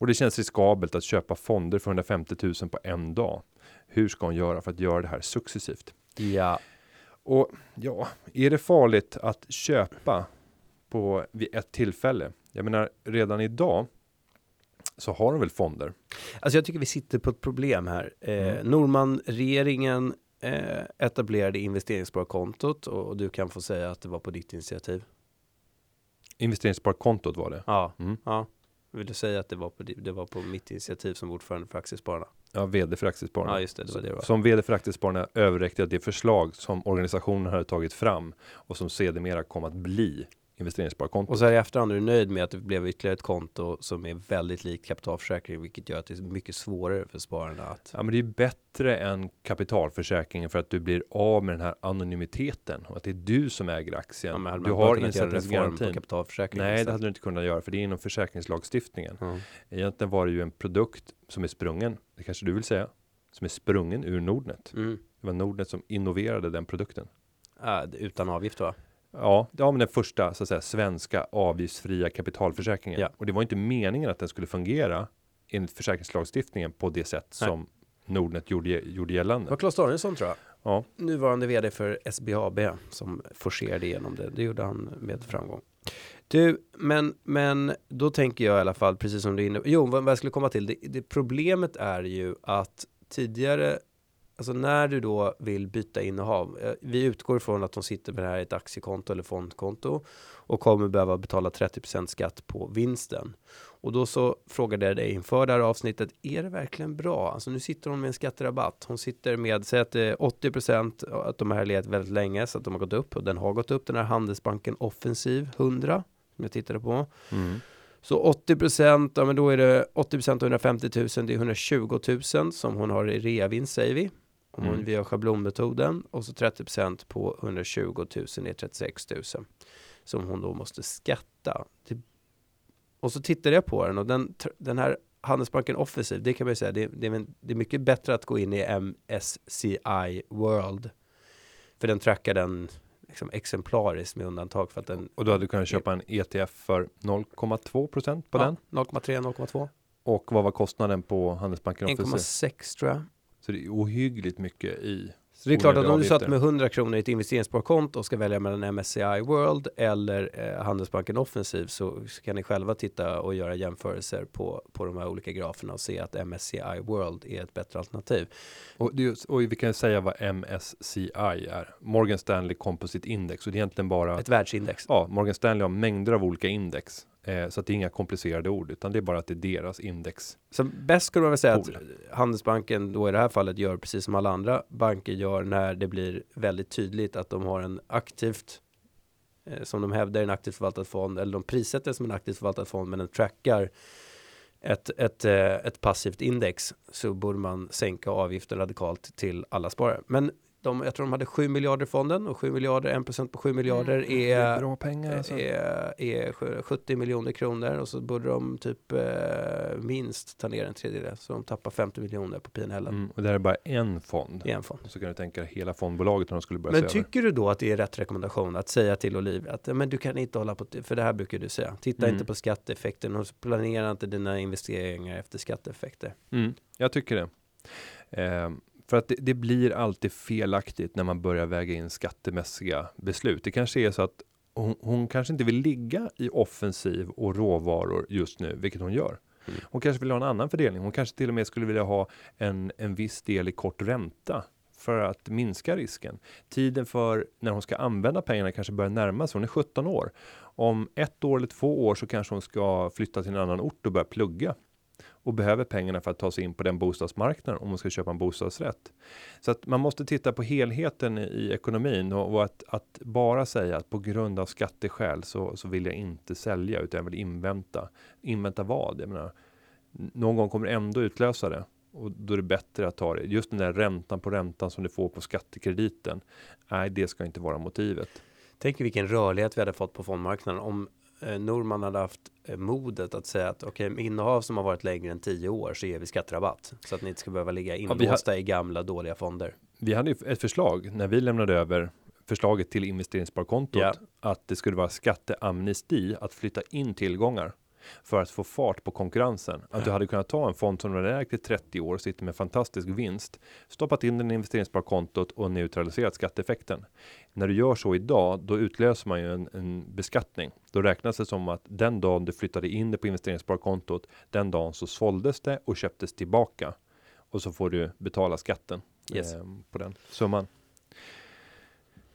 Och det känns riskabelt att köpa fonder för 150 000 på en dag. Hur ska hon göra för att göra det här successivt? Ja. Och ja, är det farligt att köpa på vid ett tillfälle? Jag menar redan idag så har de väl fonder? Alltså jag tycker vi sitter på ett problem här. Eh, Mm. Norman-regeringen eh, etablerade investeringssparkontot och, och du kan få säga att det var på ditt initiativ. Investeringssparkontot var det. Ja, Mm. ja. Vill du säga att det var på, det var på mitt initiativ som ordförande för Aktiespararna? Ja, vd för Aktiespararna. Ja, just det. Det var det var. Som vd för Aktiespararna överräckte jag det förslag som organisationen hade tagit fram och som sedermera kom att bli investeringssparkonto. Och så här i efterhand är du nöjd med att det blev ytterligare ett konto som är väldigt likt kapitalförsäkring, vilket gör att det är mycket svårare för spararna att Ja, men det är bättre än kapitalförsäkringen för att du blir av med den här anonymiteten och att det är du som äger aktien. Ja, du har insättningsgarantin. kapitalförsäkring. Nej, det hade du inte kunnat göra för det är inom försäkringslagstiftningen. Ja. Egentligen var det ju en produkt som är sprungen, det kanske du vill säga, som är sprungen ur Nordnet. Mm. Det var Nordnet som innoverade den produkten. Det- utan avgift va? Ja, det var den första så att säga svenska avgiftsfria kapitalförsäkringen. Ja. Och det var inte meningen att den skulle fungera enligt försäkringslagstiftningen på det sätt Nej. som Nordnet gjorde, gjorde Det gällande. var Claes Danielsson tror jag. Ja, Nuvarande vd för SBAB som forcerade igenom det. Det gjorde han med framgång. Du, men, men då tänker jag i alla fall, precis som du inne Jo, vad jag skulle komma till. Det, det problemet är ju att tidigare, alltså när du då vill byta innehav. eh, Vi utgår ifrån att de sitter med det här i ett aktiekonto eller fondkonto och kommer behöva betala 30% skatt på vinsten. Och då så frågade jag dig inför det här avsnittet, är det verkligen bra? Alltså nu sitter hon med en skatterabatt. Hon sitter med, säg att det är 80% att de här har legat väldigt länge så att de har gått upp och den har gått upp. Den här Handelsbanken Offensiv 100 som jag tittade på. mm. Så 80 procent, ja men då är det 80 procent av 150 000, det är 120 000 som hon har i reavinst säger vi. Om Mm. vi gör schablonmetoden och så 30 procent på 120 000 är 36 000 som hon då måste skatta. Det- Och så tittade jag på den och den, den här Handelsbanken Offensiv, det kan man ju säga, det, det, det är mycket bättre att gå in i MSCI World. För den trackar den liksom exemplariskt med undantag för att den Och då hade du kunnat köpa en ETF för 0,2 procent på den. ja, 0,3, 0,2. Och vad var kostnaden på Handelsbanken Offensiv? 1,6 tror jag. Så det är ohyggligt mycket i. Så det är klart att om du satt med 100 kronor i ett investeringssparkonto och ska välja mellan MSCI World eller eh, Handelsbanken Offensiv så så kan ni själva titta och göra jämförelser på, på de här olika graferna och se att MSCI World är ett bättre alternativ. Och, det, och vi kan säga vad MSCI är. Morgan Stanley Composite Index. Och det är egentligen bara Ett världsindex. Ja, Morgan Stanley har mängder av olika index. Eh, så att det är inga komplicerade ord, utan det är bara att det är deras index. Så bäst skulle man väl säga att. Handelsbanken då i det här fallet gör precis som alla andra banker gör när det blir väldigt tydligt att de har en aktivt eh, som de hävdar en aktivt förvaltad fond eller de prissätter som en aktivt förvaltad fond men den trackar ett, ett, eh, ett passivt index så borde man sänka avgiften radikalt till alla sparare. Men de, jag tror de hade 7 miljarder i fonden och 7 miljarder, 1% på 7 miljarder Mm, är är bra pengar alltså. är, är sju- 70 miljoner kronor och så borde de typ eh, minst ta ner en tredjedel så de tappar 50 miljoner på PNL Mm, och det här är bara en fond. en fond. Så kan du tänka hela fondbolaget när de skulle börja Men se över. tycker du då att det är rätt rekommendation att säga till Olivia att "Ja, men du kan inte hålla på, för det här brukar du säga, titta Mm. inte på skatteeffekten och planera inte dina investeringar efter skatteeffekter. Mm, jag tycker det. Ehm, för att det, det blir alltid felaktigt när man börjar väga in skattemässiga beslut. Det kanske är så att hon, hon kanske inte vill ligga i offensiv och råvaror just nu, vilket hon gör. Mm. Hon kanske vill ha en annan fördelning. Hon kanske till och med skulle vilja ha en, en viss del i kort ränta för att minska risken. Tiden för när hon ska använda pengarna kanske börjar närma sig. Hon är 17 år. Om ett år eller två år så kanske hon ska flytta till en annan ort och börja plugga och behöver pengarna för att ta sig in på den bostadsmarknaden om man ska köpa en bostadsrätt. Så att man måste titta på helheten i, i ekonomin och, och att, att bara säga att på grund av skatteskäl så, så vill jag inte sälja utan jag vill invänta. Invänta vad? Jag menar, någon gång kommer ändå utlösa det och då är det bättre att ta det. Just den där räntan på räntan som du får på skattekrediten. Nej, det ska inte vara motivet. Tänk vilken rörlighet vi hade fått på fondmarknaden om eh, Norman hade haft eh, modet att säga att okej, med innehav som har varit längre än 10 år så ger vi skatterabatt så att ni inte ska behöva ligga inlåsta i gamla dåliga fonder. Vi hade ju ett förslag när vi lämnade över förslaget till investeringssparkontot Ja. att det skulle vara skatteamnesti att flytta in tillgångar för att få fart på konkurrensen. Att du hade kunnat ta en fond som du hade ägt i 30 år, sitter med fantastisk vinst, stoppat in den i investeringssparkontot och neutraliserat skatteeffekten. När du gör så idag, då utlöser man ju en, en beskattning. Då räknas det som att den dagen du flyttade in det på investeringssparkontot, den dagen så såldes det och köptes tillbaka och så får du betala skatten Yes. eh, på den summan.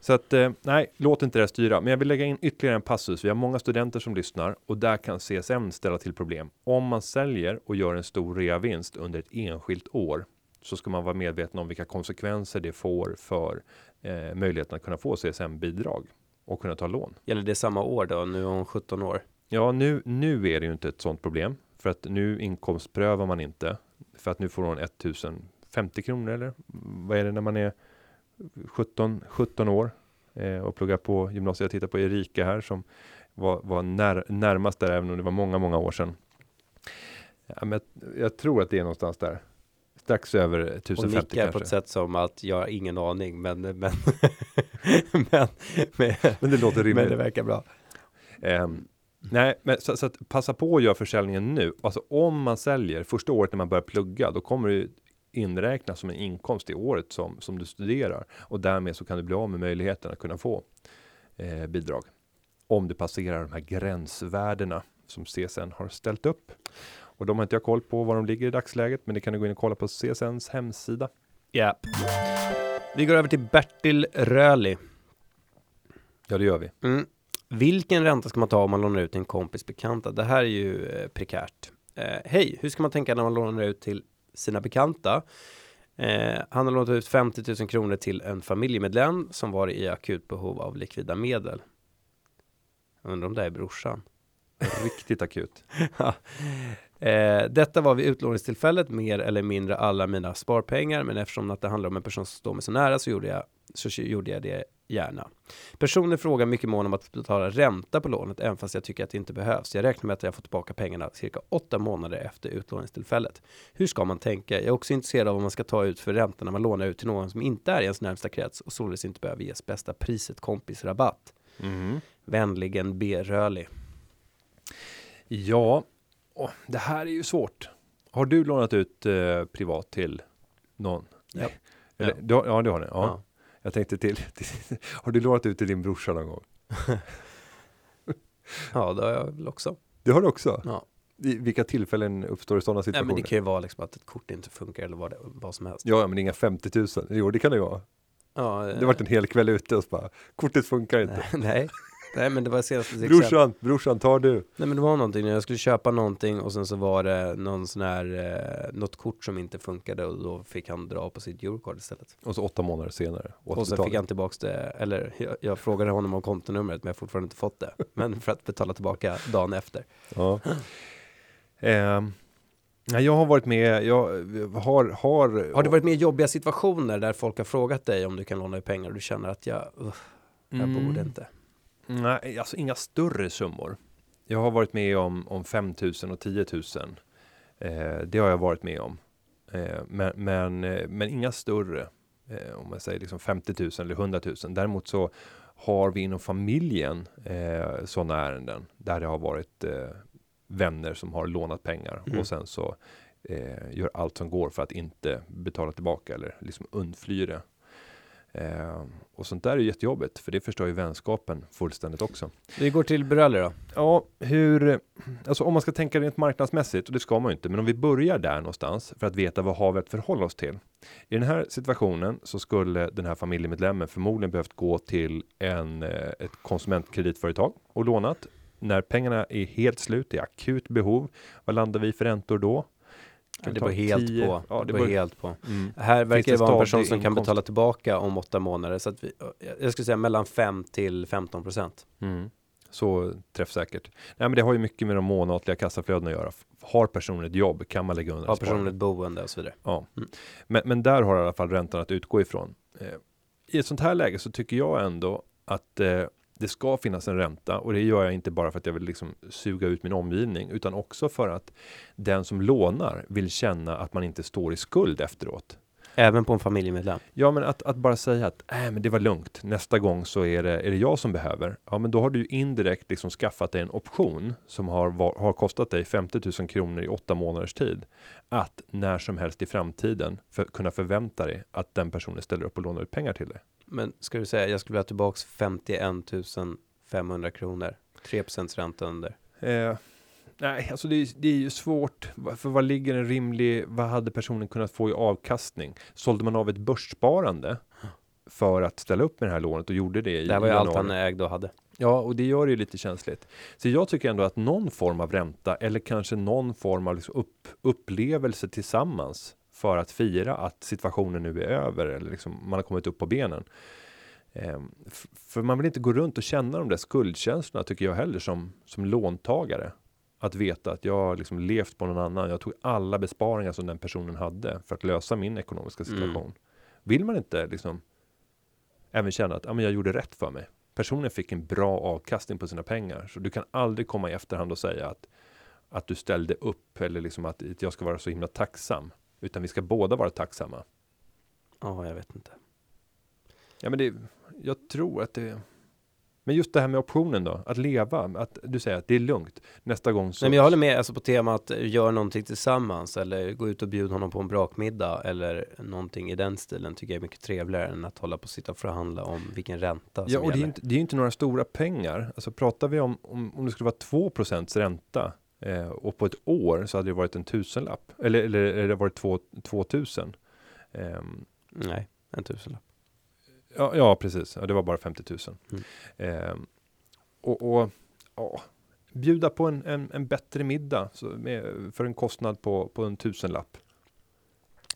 Så att eh, nej, låt inte det styra. Men jag vill lägga in ytterligare en passus. Vi har många studenter som lyssnar och där kan CSN ställa till problem. Om man säljer och gör en stor reavinst under ett enskilt år så ska man vara medveten om vilka konsekvenser det får för eh, möjligheten att kunna få CSN-bidrag och kunna ta lån. Gäller det samma år då? Nu är hon 17 år. Ja, nu, nu är det ju inte ett sådant problem för att nu inkomstprövar man inte för att nu får hon 1050 kronor eller vad är det när man är 17, 17 år eh, och pluggar på gymnasiet. Jag tittar på Erika här som var, var när, närmast där även om det var många, många år sedan. Ja, men jag, jag tror att det är någonstans där. Strax över Hon 1050 nickar kanske. på ett sätt som att jag har ingen aning, men, men, men, men, Men det låter men rimligt. det verkar bra. Ehm, nej, men så, så passa på att göra försäljningen nu. Alltså om man säljer första året när man börjar plugga, då kommer det ju inräknas som en inkomst i året som, som du studerar och därmed så kan du bli av med möjligheten att kunna få eh, bidrag. Om du passerar de här gränsvärdena som CSN har ställt upp. Och de har inte jag koll på var de ligger i dagsläget, men det kan du gå in och kolla på CSNs hemsida. Ja. Vi går över till Bertil Röli. Ja, det gör vi. Mm. Vilken ränta ska man ta om man lånar ut till en kompis bekanta? Det här är ju eh, prekärt. Eh, Hej, hur ska man tänka när man lånar ut till sina bekanta? Eh, han har lånat ut 50 000 kronor till en familjemedlem som var i akut behov av likvida medel. Jag undrar om det är brorsan. Riktigt akut. Eh, detta var vid utlåningstillfället mer eller mindre alla mina sparpengar, men eftersom att det handlar om en person som står mig så nära så gjorde jag, så gjorde jag det gärna. Personen frågar mycket mån om att betala ränta på lånet, även fast jag tycker att det inte behövs. Jag räknar med att jag får tillbaka pengarna cirka åtta månader efter utlåningstillfället. Hur ska man tänka? Jag är också intresserad av vad man ska ta ut för ränta när man lånar ut till någon som inte är i ens närmsta krets och således inte behöver ges bästa priset kompisrabatt. Mhm. Vänligen B. Röli. Ja, åh, det här är ju svårt. Har du lånat ut eh, privat till någon? Ja. Eller, Ja. Du, ja, det har ni. Ja. Ja. Jag tänkte till, till, har du lånat ut till din brorsa någon gång? ja, det har jag väl också. Det har du också? Ja. I vilka tillfällen uppstår det sådana Nej, situationer? men det kan ju vara liksom att ett kort inte funkar eller vad, det, vad som helst. Ja, ja, men inga 50 000. Jo, det kan det ju vara. Ja, Det har varit en hel kväll ute och så bara, kortet funkar inte. Nej, Nej men det var senaste exempel. Brorsan, brorsan tar du. Nej men det var någonting när jag skulle köpa någonting och sen så var det någon sån här, eh, något kort som inte funkade och då fick han dra på sitt eurocard istället. Och så åtta månader senare. Och sen fick han tillbaks det, eller jag, jag frågade honom om kontonumret men jag har fortfarande inte fått det. Men för att betala tillbaka dagen efter. Ja. Nej, jag har varit med, jag har, har... Har du varit med i jobbiga situationer där folk har frågat dig om du kan låna ut pengar och du känner att jag, uh, jag Mm. borde inte? Nej, alltså inga större summor. Jag har varit med om, om 5 000 och 10 000. Eh, det har jag varit med om. Eh, men, men, eh, men inga större. Eh, om man säger liksom 50 000 eller 100 000. Däremot så har vi inom familjen eh, sådana ärenden där det har varit eh, vänner som har lånat pengar Mm. och sen så eh, gör allt som går för att inte betala tillbaka eller liksom undfly det. Eh, och sånt där är jättejobbigt för det förstör ju vänskapen fullständigt också. Vi går till Burelli då. Ja, hur, alltså om man ska tänka rent marknadsmässigt, och det ska man ju inte, men om vi börjar där någonstans för att veta vad har vi att förhålla oss till. I den här situationen så skulle den här familjemedlemmen förmodligen behövt gå till en, eh, ett konsumentkreditföretag och lånat. När pengarna är helt slut, är akut behov, vad landar vi för räntor då? Kan Det beror helt 10? på. Ja, det beror helt på. Mm. Här verkar det vara en person som kan inkomst? betala tillbaka om åtta månader. Så att vi, jag skulle säga mellan 5 till 15 procent. Mm. Så träffsäkert. Nej, men det har ju mycket med de månatliga kassaflödena att göra. Har personen ett jobb kan man lägga undan Har personen ett boende och så vidare. Ja, Mm. men, men där har i alla fall räntan att utgå ifrån. Eh, I ett sånt här läge så tycker jag ändå att eh, det ska finnas en ränta och det gör jag inte bara för att jag vill liksom suga ut min omgivning utan också för att den som lånar vill känna att man inte står i skuld efteråt. Även på en familjemedlem. Ja, men att, att bara säga att äh, men det var lugnt. Nästa gång så är det, är det jag som behöver. Ja, men då har du ju indirekt liksom skaffat dig en option som har, var, har kostat dig 50 000 kronor i åtta månaders tid. Att när som helst i framtiden för, kunna förvänta dig att den personen ställer upp och lånar ut pengar till dig. Men ska du säga, jag skulle vilja ha tillbaks 51 500 kronor. 3 procents ränta under. Eh, nej, alltså det, är- det är ju svårt. För vad ligger en rimlig, vad hade personen kunnat få i avkastning? Sålde man av ett börssparande för att ställa upp med det här lånet och gjorde det i Det här var ju allt han ägde och hade. Ja, och det gör det ju lite känsligt. Så jag tycker ändå att någon form av ränta eller kanske någon form av liksom upp, upplevelse tillsammans för att fira att situationen nu är över eller liksom man har kommit upp på benen. Ehm, för man vill inte gå runt och känna de där skuldkänslorna tycker jag heller som, som låntagare. Att veta att jag har liksom levt på någon annan. Jag tog alla besparingar som den personen hade för att lösa min ekonomiska Mm. situation. Vill man inte liksom även känna att ja, men jag gjorde rätt för mig. Personen fick en bra avkastning på sina pengar. Så du kan aldrig komma i efterhand och säga att, att du ställde upp eller liksom att jag ska vara så himla tacksam. Utan vi ska båda vara tacksamma. Ja, jag vet inte. Ja, men det, jag tror att det men just det här med optionen då, att leva, att du säger att det är lugnt. Nästa gång så... Nej, men jag håller med alltså på temat gör någonting tillsammans eller gå ut och bjuda honom på en brakmiddag eller någonting i den stilen tycker jag är mycket trevligare än att hålla på och sitta och förhandla om vilken ränta Ja, och det är, gäller. inte, det är inte några stora pengar. Alltså pratar vi om, om, om det skulle vara 2% ränta eh, och på ett år så hade det varit en tusenlapp. Eller, eller, eller det varit två, 2000. Ehm, Nej, en tusenlapp. ja, ja, precis. Ja, det var bara 50 000. Mm. Ehm, och och ja, bjuda på en, en, en bättre middag så med, för en kostnad på, på en tusenlapp.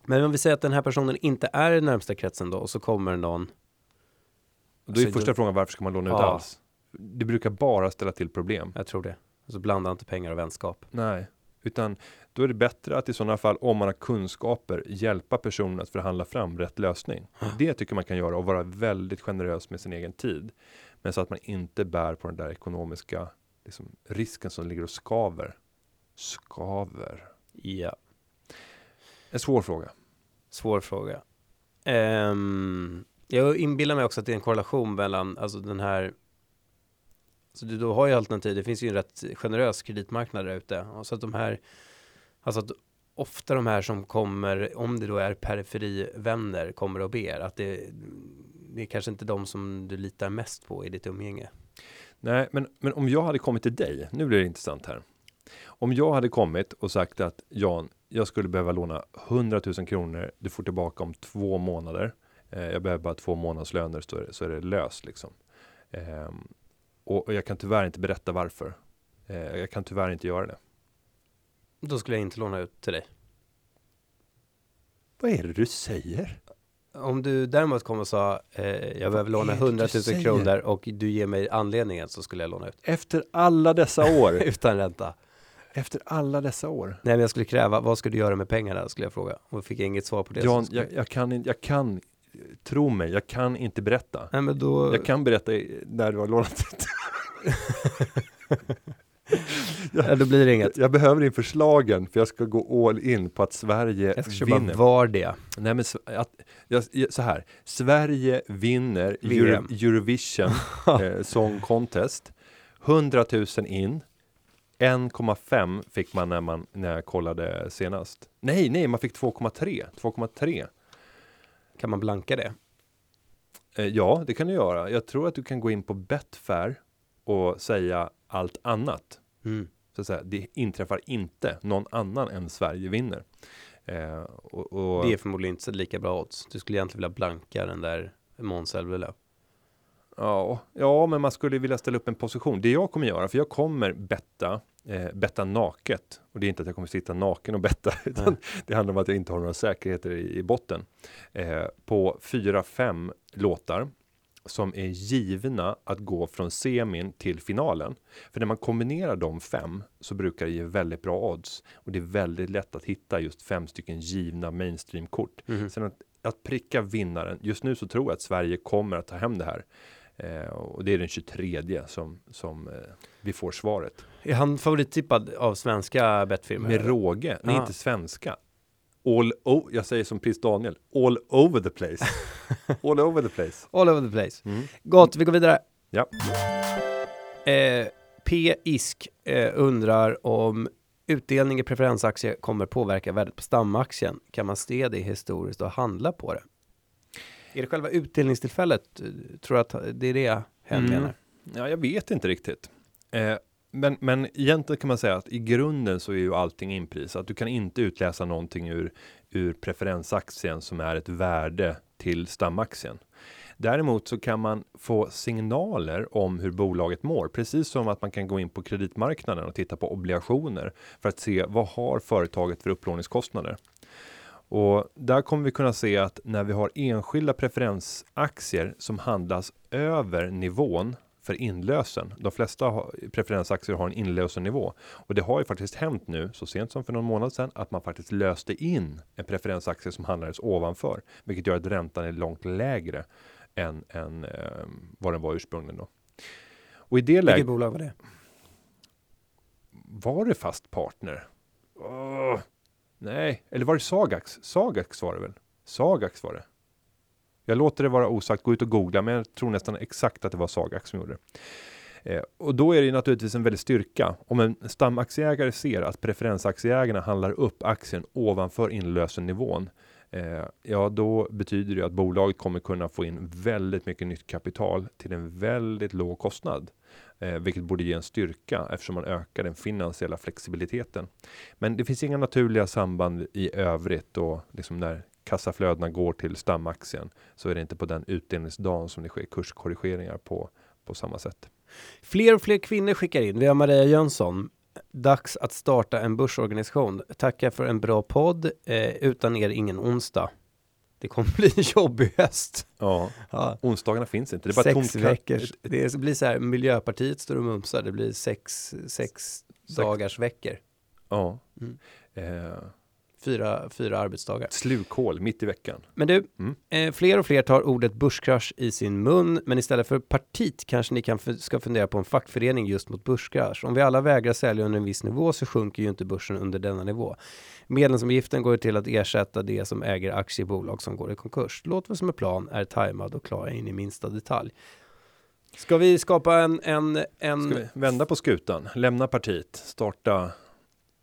Men om vi säger att den här personen inte är i närmsta kretsen då och så kommer någon. Då är Så första då- frågan varför ska man låna ut Ja. alls? Det brukar bara ställa till problem. Jag tror det. Så blanda inte pengar och vänskap. Nej, utan då är det bättre att i sådana fall, om man har kunskaper, hjälpa personen att förhandla fram rätt lösning. Det tycker man kan göra och vara väldigt generös med sin egen tid. Men så att man inte bär på den där ekonomiska liksom, risken som ligger och skaver. Skaver. Ja, En svår fråga. svår fråga. Ehm, jag inbillar mig också att det är en korrelation mellan, alltså den här så du då har ju alternativ, det finns ju en rätt generös kreditmarknad där ute. Och Så att de här, alltså att ofta de här som kommer, om det då är periferivänner, kommer och ber, att det, det är kanske inte de som du litar mest på i ditt umgänge. Nej, men, men om jag hade kommit till dig, nu blir det intressant här. Om jag hade kommit och sagt att Jan, jag skulle behöva låna 100 000 kronor, du får tillbaka om två månader. Eh, jag behöver bara två månadslöner så är det, så är det löst liksom. Ehm, och, och jag kan tyvärr inte berätta varför. Eh, jag kan tyvärr inte göra det. Då skulle jag inte låna ut till dig. Vad är det du säger? Om du däremot kom och sa eh, jag behöver låna är det du 100 000 säger? kronor och du ger mig anledningen så skulle jag låna ut. Efter alla dessa år. Utan ränta. efter alla dessa år. Nej men jag skulle kräva, vad ska du göra med pengarna? Skulle jag fråga. Och fick jag inget svar på det. Jan, skulle... jag, jag kan jag kan, tro mig, jag kan inte berätta. Nej men då. Jag kan berätta när du har lånat ut. Ja, då blir det inget. Jag behöver in förslagen för jag ska gå all in på att Sverige Jag ska vinner. Vardia. Nej men att, jag, jag- så här, Sverige vinner. Euro, Eurovision eh, Song Contest. 100 000 in. 1,5 fick man när, man när jag kollade senast. Nej, nej, man fick 2,3. 2,3. Kan man blanka det? Eh, ja, det kan du göra. Jag tror att du kan gå in på Betfair och säga allt annat. Mm. Så att säga, det inträffar inte. Någon annan än Sverige vinner. Eh, och, och, Det är förmodligen inte så lika bra odds. Du skulle egentligen vilja blanka den där Måns. Ja, ja, men man skulle vilja ställa upp en position. Det jag kommer göra, för jag kommer betta, eh, betta naket. Och det är inte att jag kommer sitta naken och betta, utan det handlar om att jag inte har några säkerheter i, i botten. Eh, på fyra, fem låtar som är givna att gå från semin till finalen. För när man kombinerar de fem så brukar det ge väldigt bra odds. Och det är väldigt lätt att hitta just fem stycken givna mainstream-kort. Mhm. Sen att, att pricka vinnaren. Just nu så tror jag att Sverige kommer att ta hem det här. Eh, och det är den 23 som, som eh, vi får svaret. Är han favorittippad av svenska bettfirmor? Med råge, nej inte svenska. All o- jag säger som prins Daniel, all over the place. all over the place. All over the place. Mm. Gott, vi går vidare. Ja. Eh, P. Isk eh, undrar om utdelning i preferensaktier kommer påverka värdet på stamaktien. Kan man se det historiskt och handla på det? Är det själva utdelningstillfället? eh, Tror du att det är det hen Mm. menar? Ja, jag vet inte riktigt. Eh, men, men egentligen kan man säga att i grunden så är ju allting inprisat. Du kan inte utläsa någonting ur, ur preferensaktien som är ett värde till stamaktien. Däremot så kan man få signaler om hur bolaget mår, precis som att man kan gå in på kreditmarknaden och titta på obligationer för att se vad har företaget för upplåningskostnader. Och där kommer vi kunna se att när vi har enskilda preferensaktier som handlas över nivån för inlösen. De flesta preferensaktier har en inlösennivå och det har ju faktiskt hänt nu så sent som för någon månad sedan att man faktiskt löste in en preferensaktie som handlades ovanför, vilket gör att räntan är långt lägre än, än eh, vad den var ursprungligen då. Och i det Vilket läget bolag var det? var det fast partner? Åh, nej, eller var det Sagax? Sagax var det väl? Sagax var det. Jag låter det vara osagt, gå ut och googla, men jag tror nästan exakt att det var Sagax som gjorde det. Eh, och då är det naturligtvis en väldig styrka om en stamaktieägare ser att preferensaktieägarna handlar upp aktien ovanför inlösennivån. Eh, ja, då betyder det att bolaget kommer kunna få in väldigt mycket nytt kapital till en väldigt låg kostnad eh, vilket borde ge en styrka eftersom man ökar den finansiella flexibiliteten. Men det finns inga naturliga samband i övrigt och liksom när kassaflödena går till stamaktien så är det inte på den utdelningsdagen som det sker kurskorrigeringar på på samma sätt. Fler och fler kvinnor skickar in. Vi har Maria Jönsson. Dags att starta en börsorganisation. Tackar för en bra podd. Eh, utan er ingen onsdag. Det kommer bli en jobbig höst. Ja, Ja. onsdagarna finns inte. Det är bara sex tomt veckors. Det blir så här, Miljöpartiet står och mumsar. Det blir sex, sex dagars veckor. Ja. Mm. Eh, Fyra, fyra arbetsdagar. slukhål mitt i veckan. Men du, Mm. eh, fler och fler tar ordet börskrasch i sin mun, men istället för partit kanske ni kan ska fundera på en fackförening just mot börskrasch. Om vi alla vägrar sälja under en viss nivå så sjunker ju inte börsen under denna nivå. Medlemsavgiften går till att ersätta det som äger aktiebolag som går i konkurs. Låt vad som är plan är tajmad och klar in i minsta detalj. Ska vi skapa en, en, en Ska vi vända på skutan, lämna partiet, starta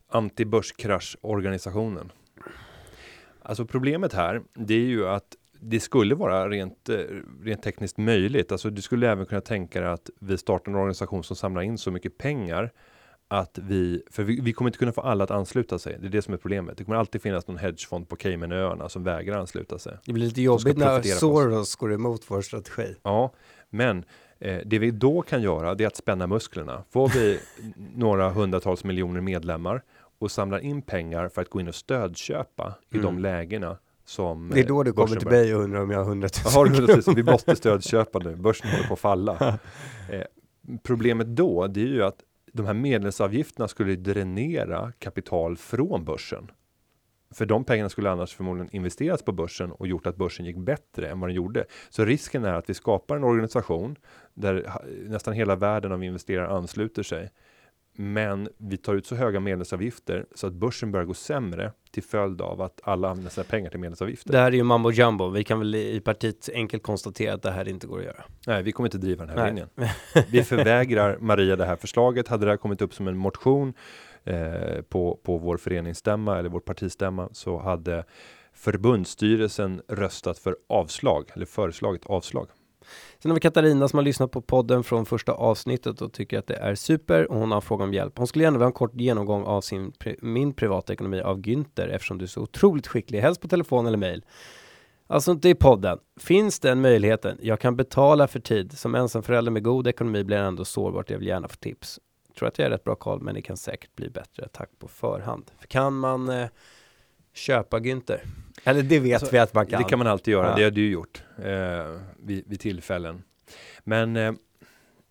antibörskraschorganisationen. Alltså problemet här, det är ju att det skulle vara rent, eh, rent tekniskt möjligt. Alltså du skulle även kunna tänka dig att vi startar en organisation som samlar in så mycket pengar att vi, för vi, vi kommer inte kunna få alla att ansluta sig. Det är det som är problemet. Det kommer alltid finnas någon hedgefond på Caymanöarna som vägrar ansluta sig. Det blir lite jobbigt när. Soros går emot vår strategi. Ja, men Eh, det vi då kan göra, det är att spänna musklerna. Får vi några hundratals miljoner medlemmar och samlar in pengar för att gå in och stödköpa i de Mm. lägena som Det är då eh, du kommer börsen till mig och undrar om jag har 100 000 Ja, det är precis. kronor. Vi måste stödköpa nu. Börsen håller på att falla. Eh, problemet då, det är ju att de här medlemsavgifterna skulle dränera kapital från börsen. För de pengarna skulle annars förmodligen investerats på börsen och gjort att börsen gick bättre än vad den gjorde. Så risken är att vi skapar en organisation där nästan hela världen av investerare ansluter sig. Men vi tar ut så höga medlemsavgifter så att börsen börjar gå sämre till följd av att alla använder sina pengar till medlemsavgifter. Det här är ju mambo jumbo. Vi kan väl i partiet enkelt konstatera att det här inte går att göra. Nej, vi kommer inte driva den här Nej. linjen. Vi förvägrar Maria det här förslaget. Hade det här kommit upp som en motion eh, på, på vår föreningsstämma eller vår partistämma så hade förbundsstyrelsen röstat för avslag eller föreslagit avslag. Sen har vi Katarina som har lyssnat på podden från första avsnittet och tycker att det är super och hon har frågat om hjälp. Hon skulle gärna vilja ha en kort genomgång av sin, min privatekonomi av Günther eftersom du är så otroligt skicklig, helst på telefon eller mejl. Alltså inte i podden. Finns den möjligheten? Jag kan betala för tid. Som ensamförälder med god ekonomi blir jag ändå sårbart. Jag vill gärna få tips. Tror att jag är rätt bra koll, men det kan säkert bli bättre. Tack på förhand. Kan man eh, köpa Günther? Eller det vet Alltså, vi att man kan. Det kan man alltid göra. Ja. Det har du gjort eh, vid, vid tillfällen. Men eh,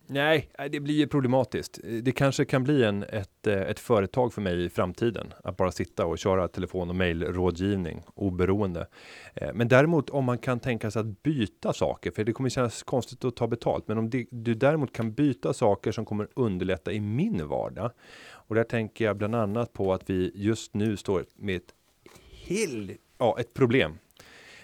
nej, nej, det blir ju problematiskt. Eh, Det kanske kan bli en, ett, eh, ett företag för mig i framtiden att bara sitta och köra telefon och mejlrådgivning oberoende. Eh, men däremot om man kan tänka sig att byta saker, för det kommer kännas konstigt att ta betalt, men om det, du däremot kan byta saker som kommer underlätta i min vardag. Och där tänker jag bland annat på att vi just nu står med ett hill, ja, ett problem.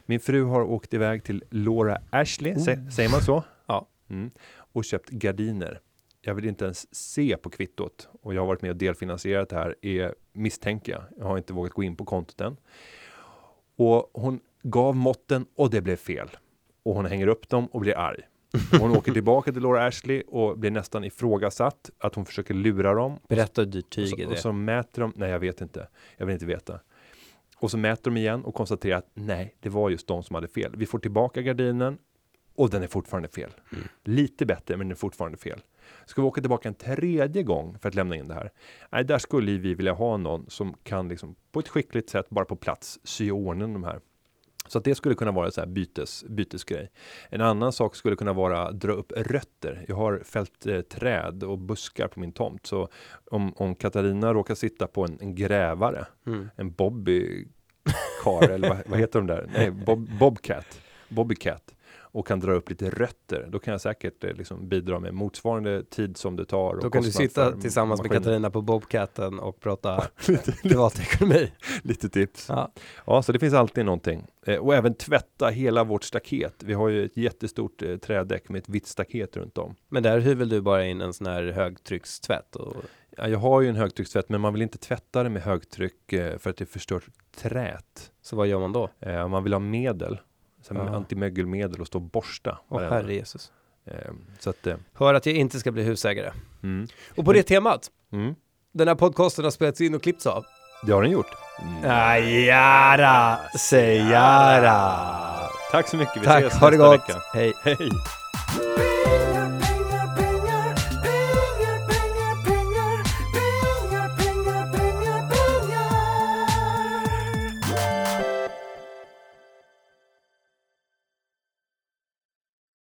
Min fru har åkt iväg till Laura Ashley, sä- säger man så? Ja. Mm. Och köpt gardiner. Jag vill inte ens se på kvittot och jag har varit med och delfinansierat det här, är, misstänker jag. Jag har inte vågat gå in på kontot än. Och hon gav måtten och det blev fel. Och hon hänger upp dem och blir arg. Hon åker tillbaka till Laura Ashley och blir nästan ifrågasatt att hon försöker lura dem. Berätta hur dyrt tyg är och så mäter de, nej jag vet inte, jag vill inte veta. Och så mäter de igen och konstaterar att nej, det var just de som hade fel. Vi får tillbaka gardinen och den är fortfarande fel. Mm. Lite bättre, men den är fortfarande fel. Ska vi åka tillbaka en tredje gång för att lämna in det här? Nej, där skulle vi vilja ha någon som kan liksom på ett skickligt sätt, bara på plats, sy i ordning de här. Så det skulle kunna vara så här bytes, bytesgrej. En annan sak skulle kunna vara att dra upp rötter. Jag har fällt eh, träd och buskar på min tomt. Så om, om Katarina råkar sitta på en, en grävare, Mm. en Bobby car eller vad, vad heter de där? Nej, Bob, Bobcat, Bobbycat och kan dra upp lite rötter. Då kan jag säkert eh, liksom bidra med motsvarande tid som det tar. Då kan du sitta tillsammans med maskinen. Katarina på Bobcatten och prata privatekonomi. Lite tips. Ja. Ja, så det finns alltid någonting. Eh, och även tvätta hela vårt staket. Vi har ju ett jättestort eh, trädäck med ett vitt staket runt om. Men där hyr väl du bara in en sån här högtryckstvätt och Ja, jag har ju en högtryckstvätt, men man vill inte tvätta det med högtryck eh, för att det förstör trät. så vad gör man då? Eh, man vill ha medel, som Ja. antimögelmedel och stå och borsta. Åh varenda. herre Jesus. Eh, så att, eh, Hör att jag inte ska bli husägare. mm, Och på det temat, mm, den här podcasten har spelats in och klippts av. det har den gjort. Ajara, sägara. Tack så mycket, vi Tack, ses ha det nästa gott. vecka. Hej. Hej!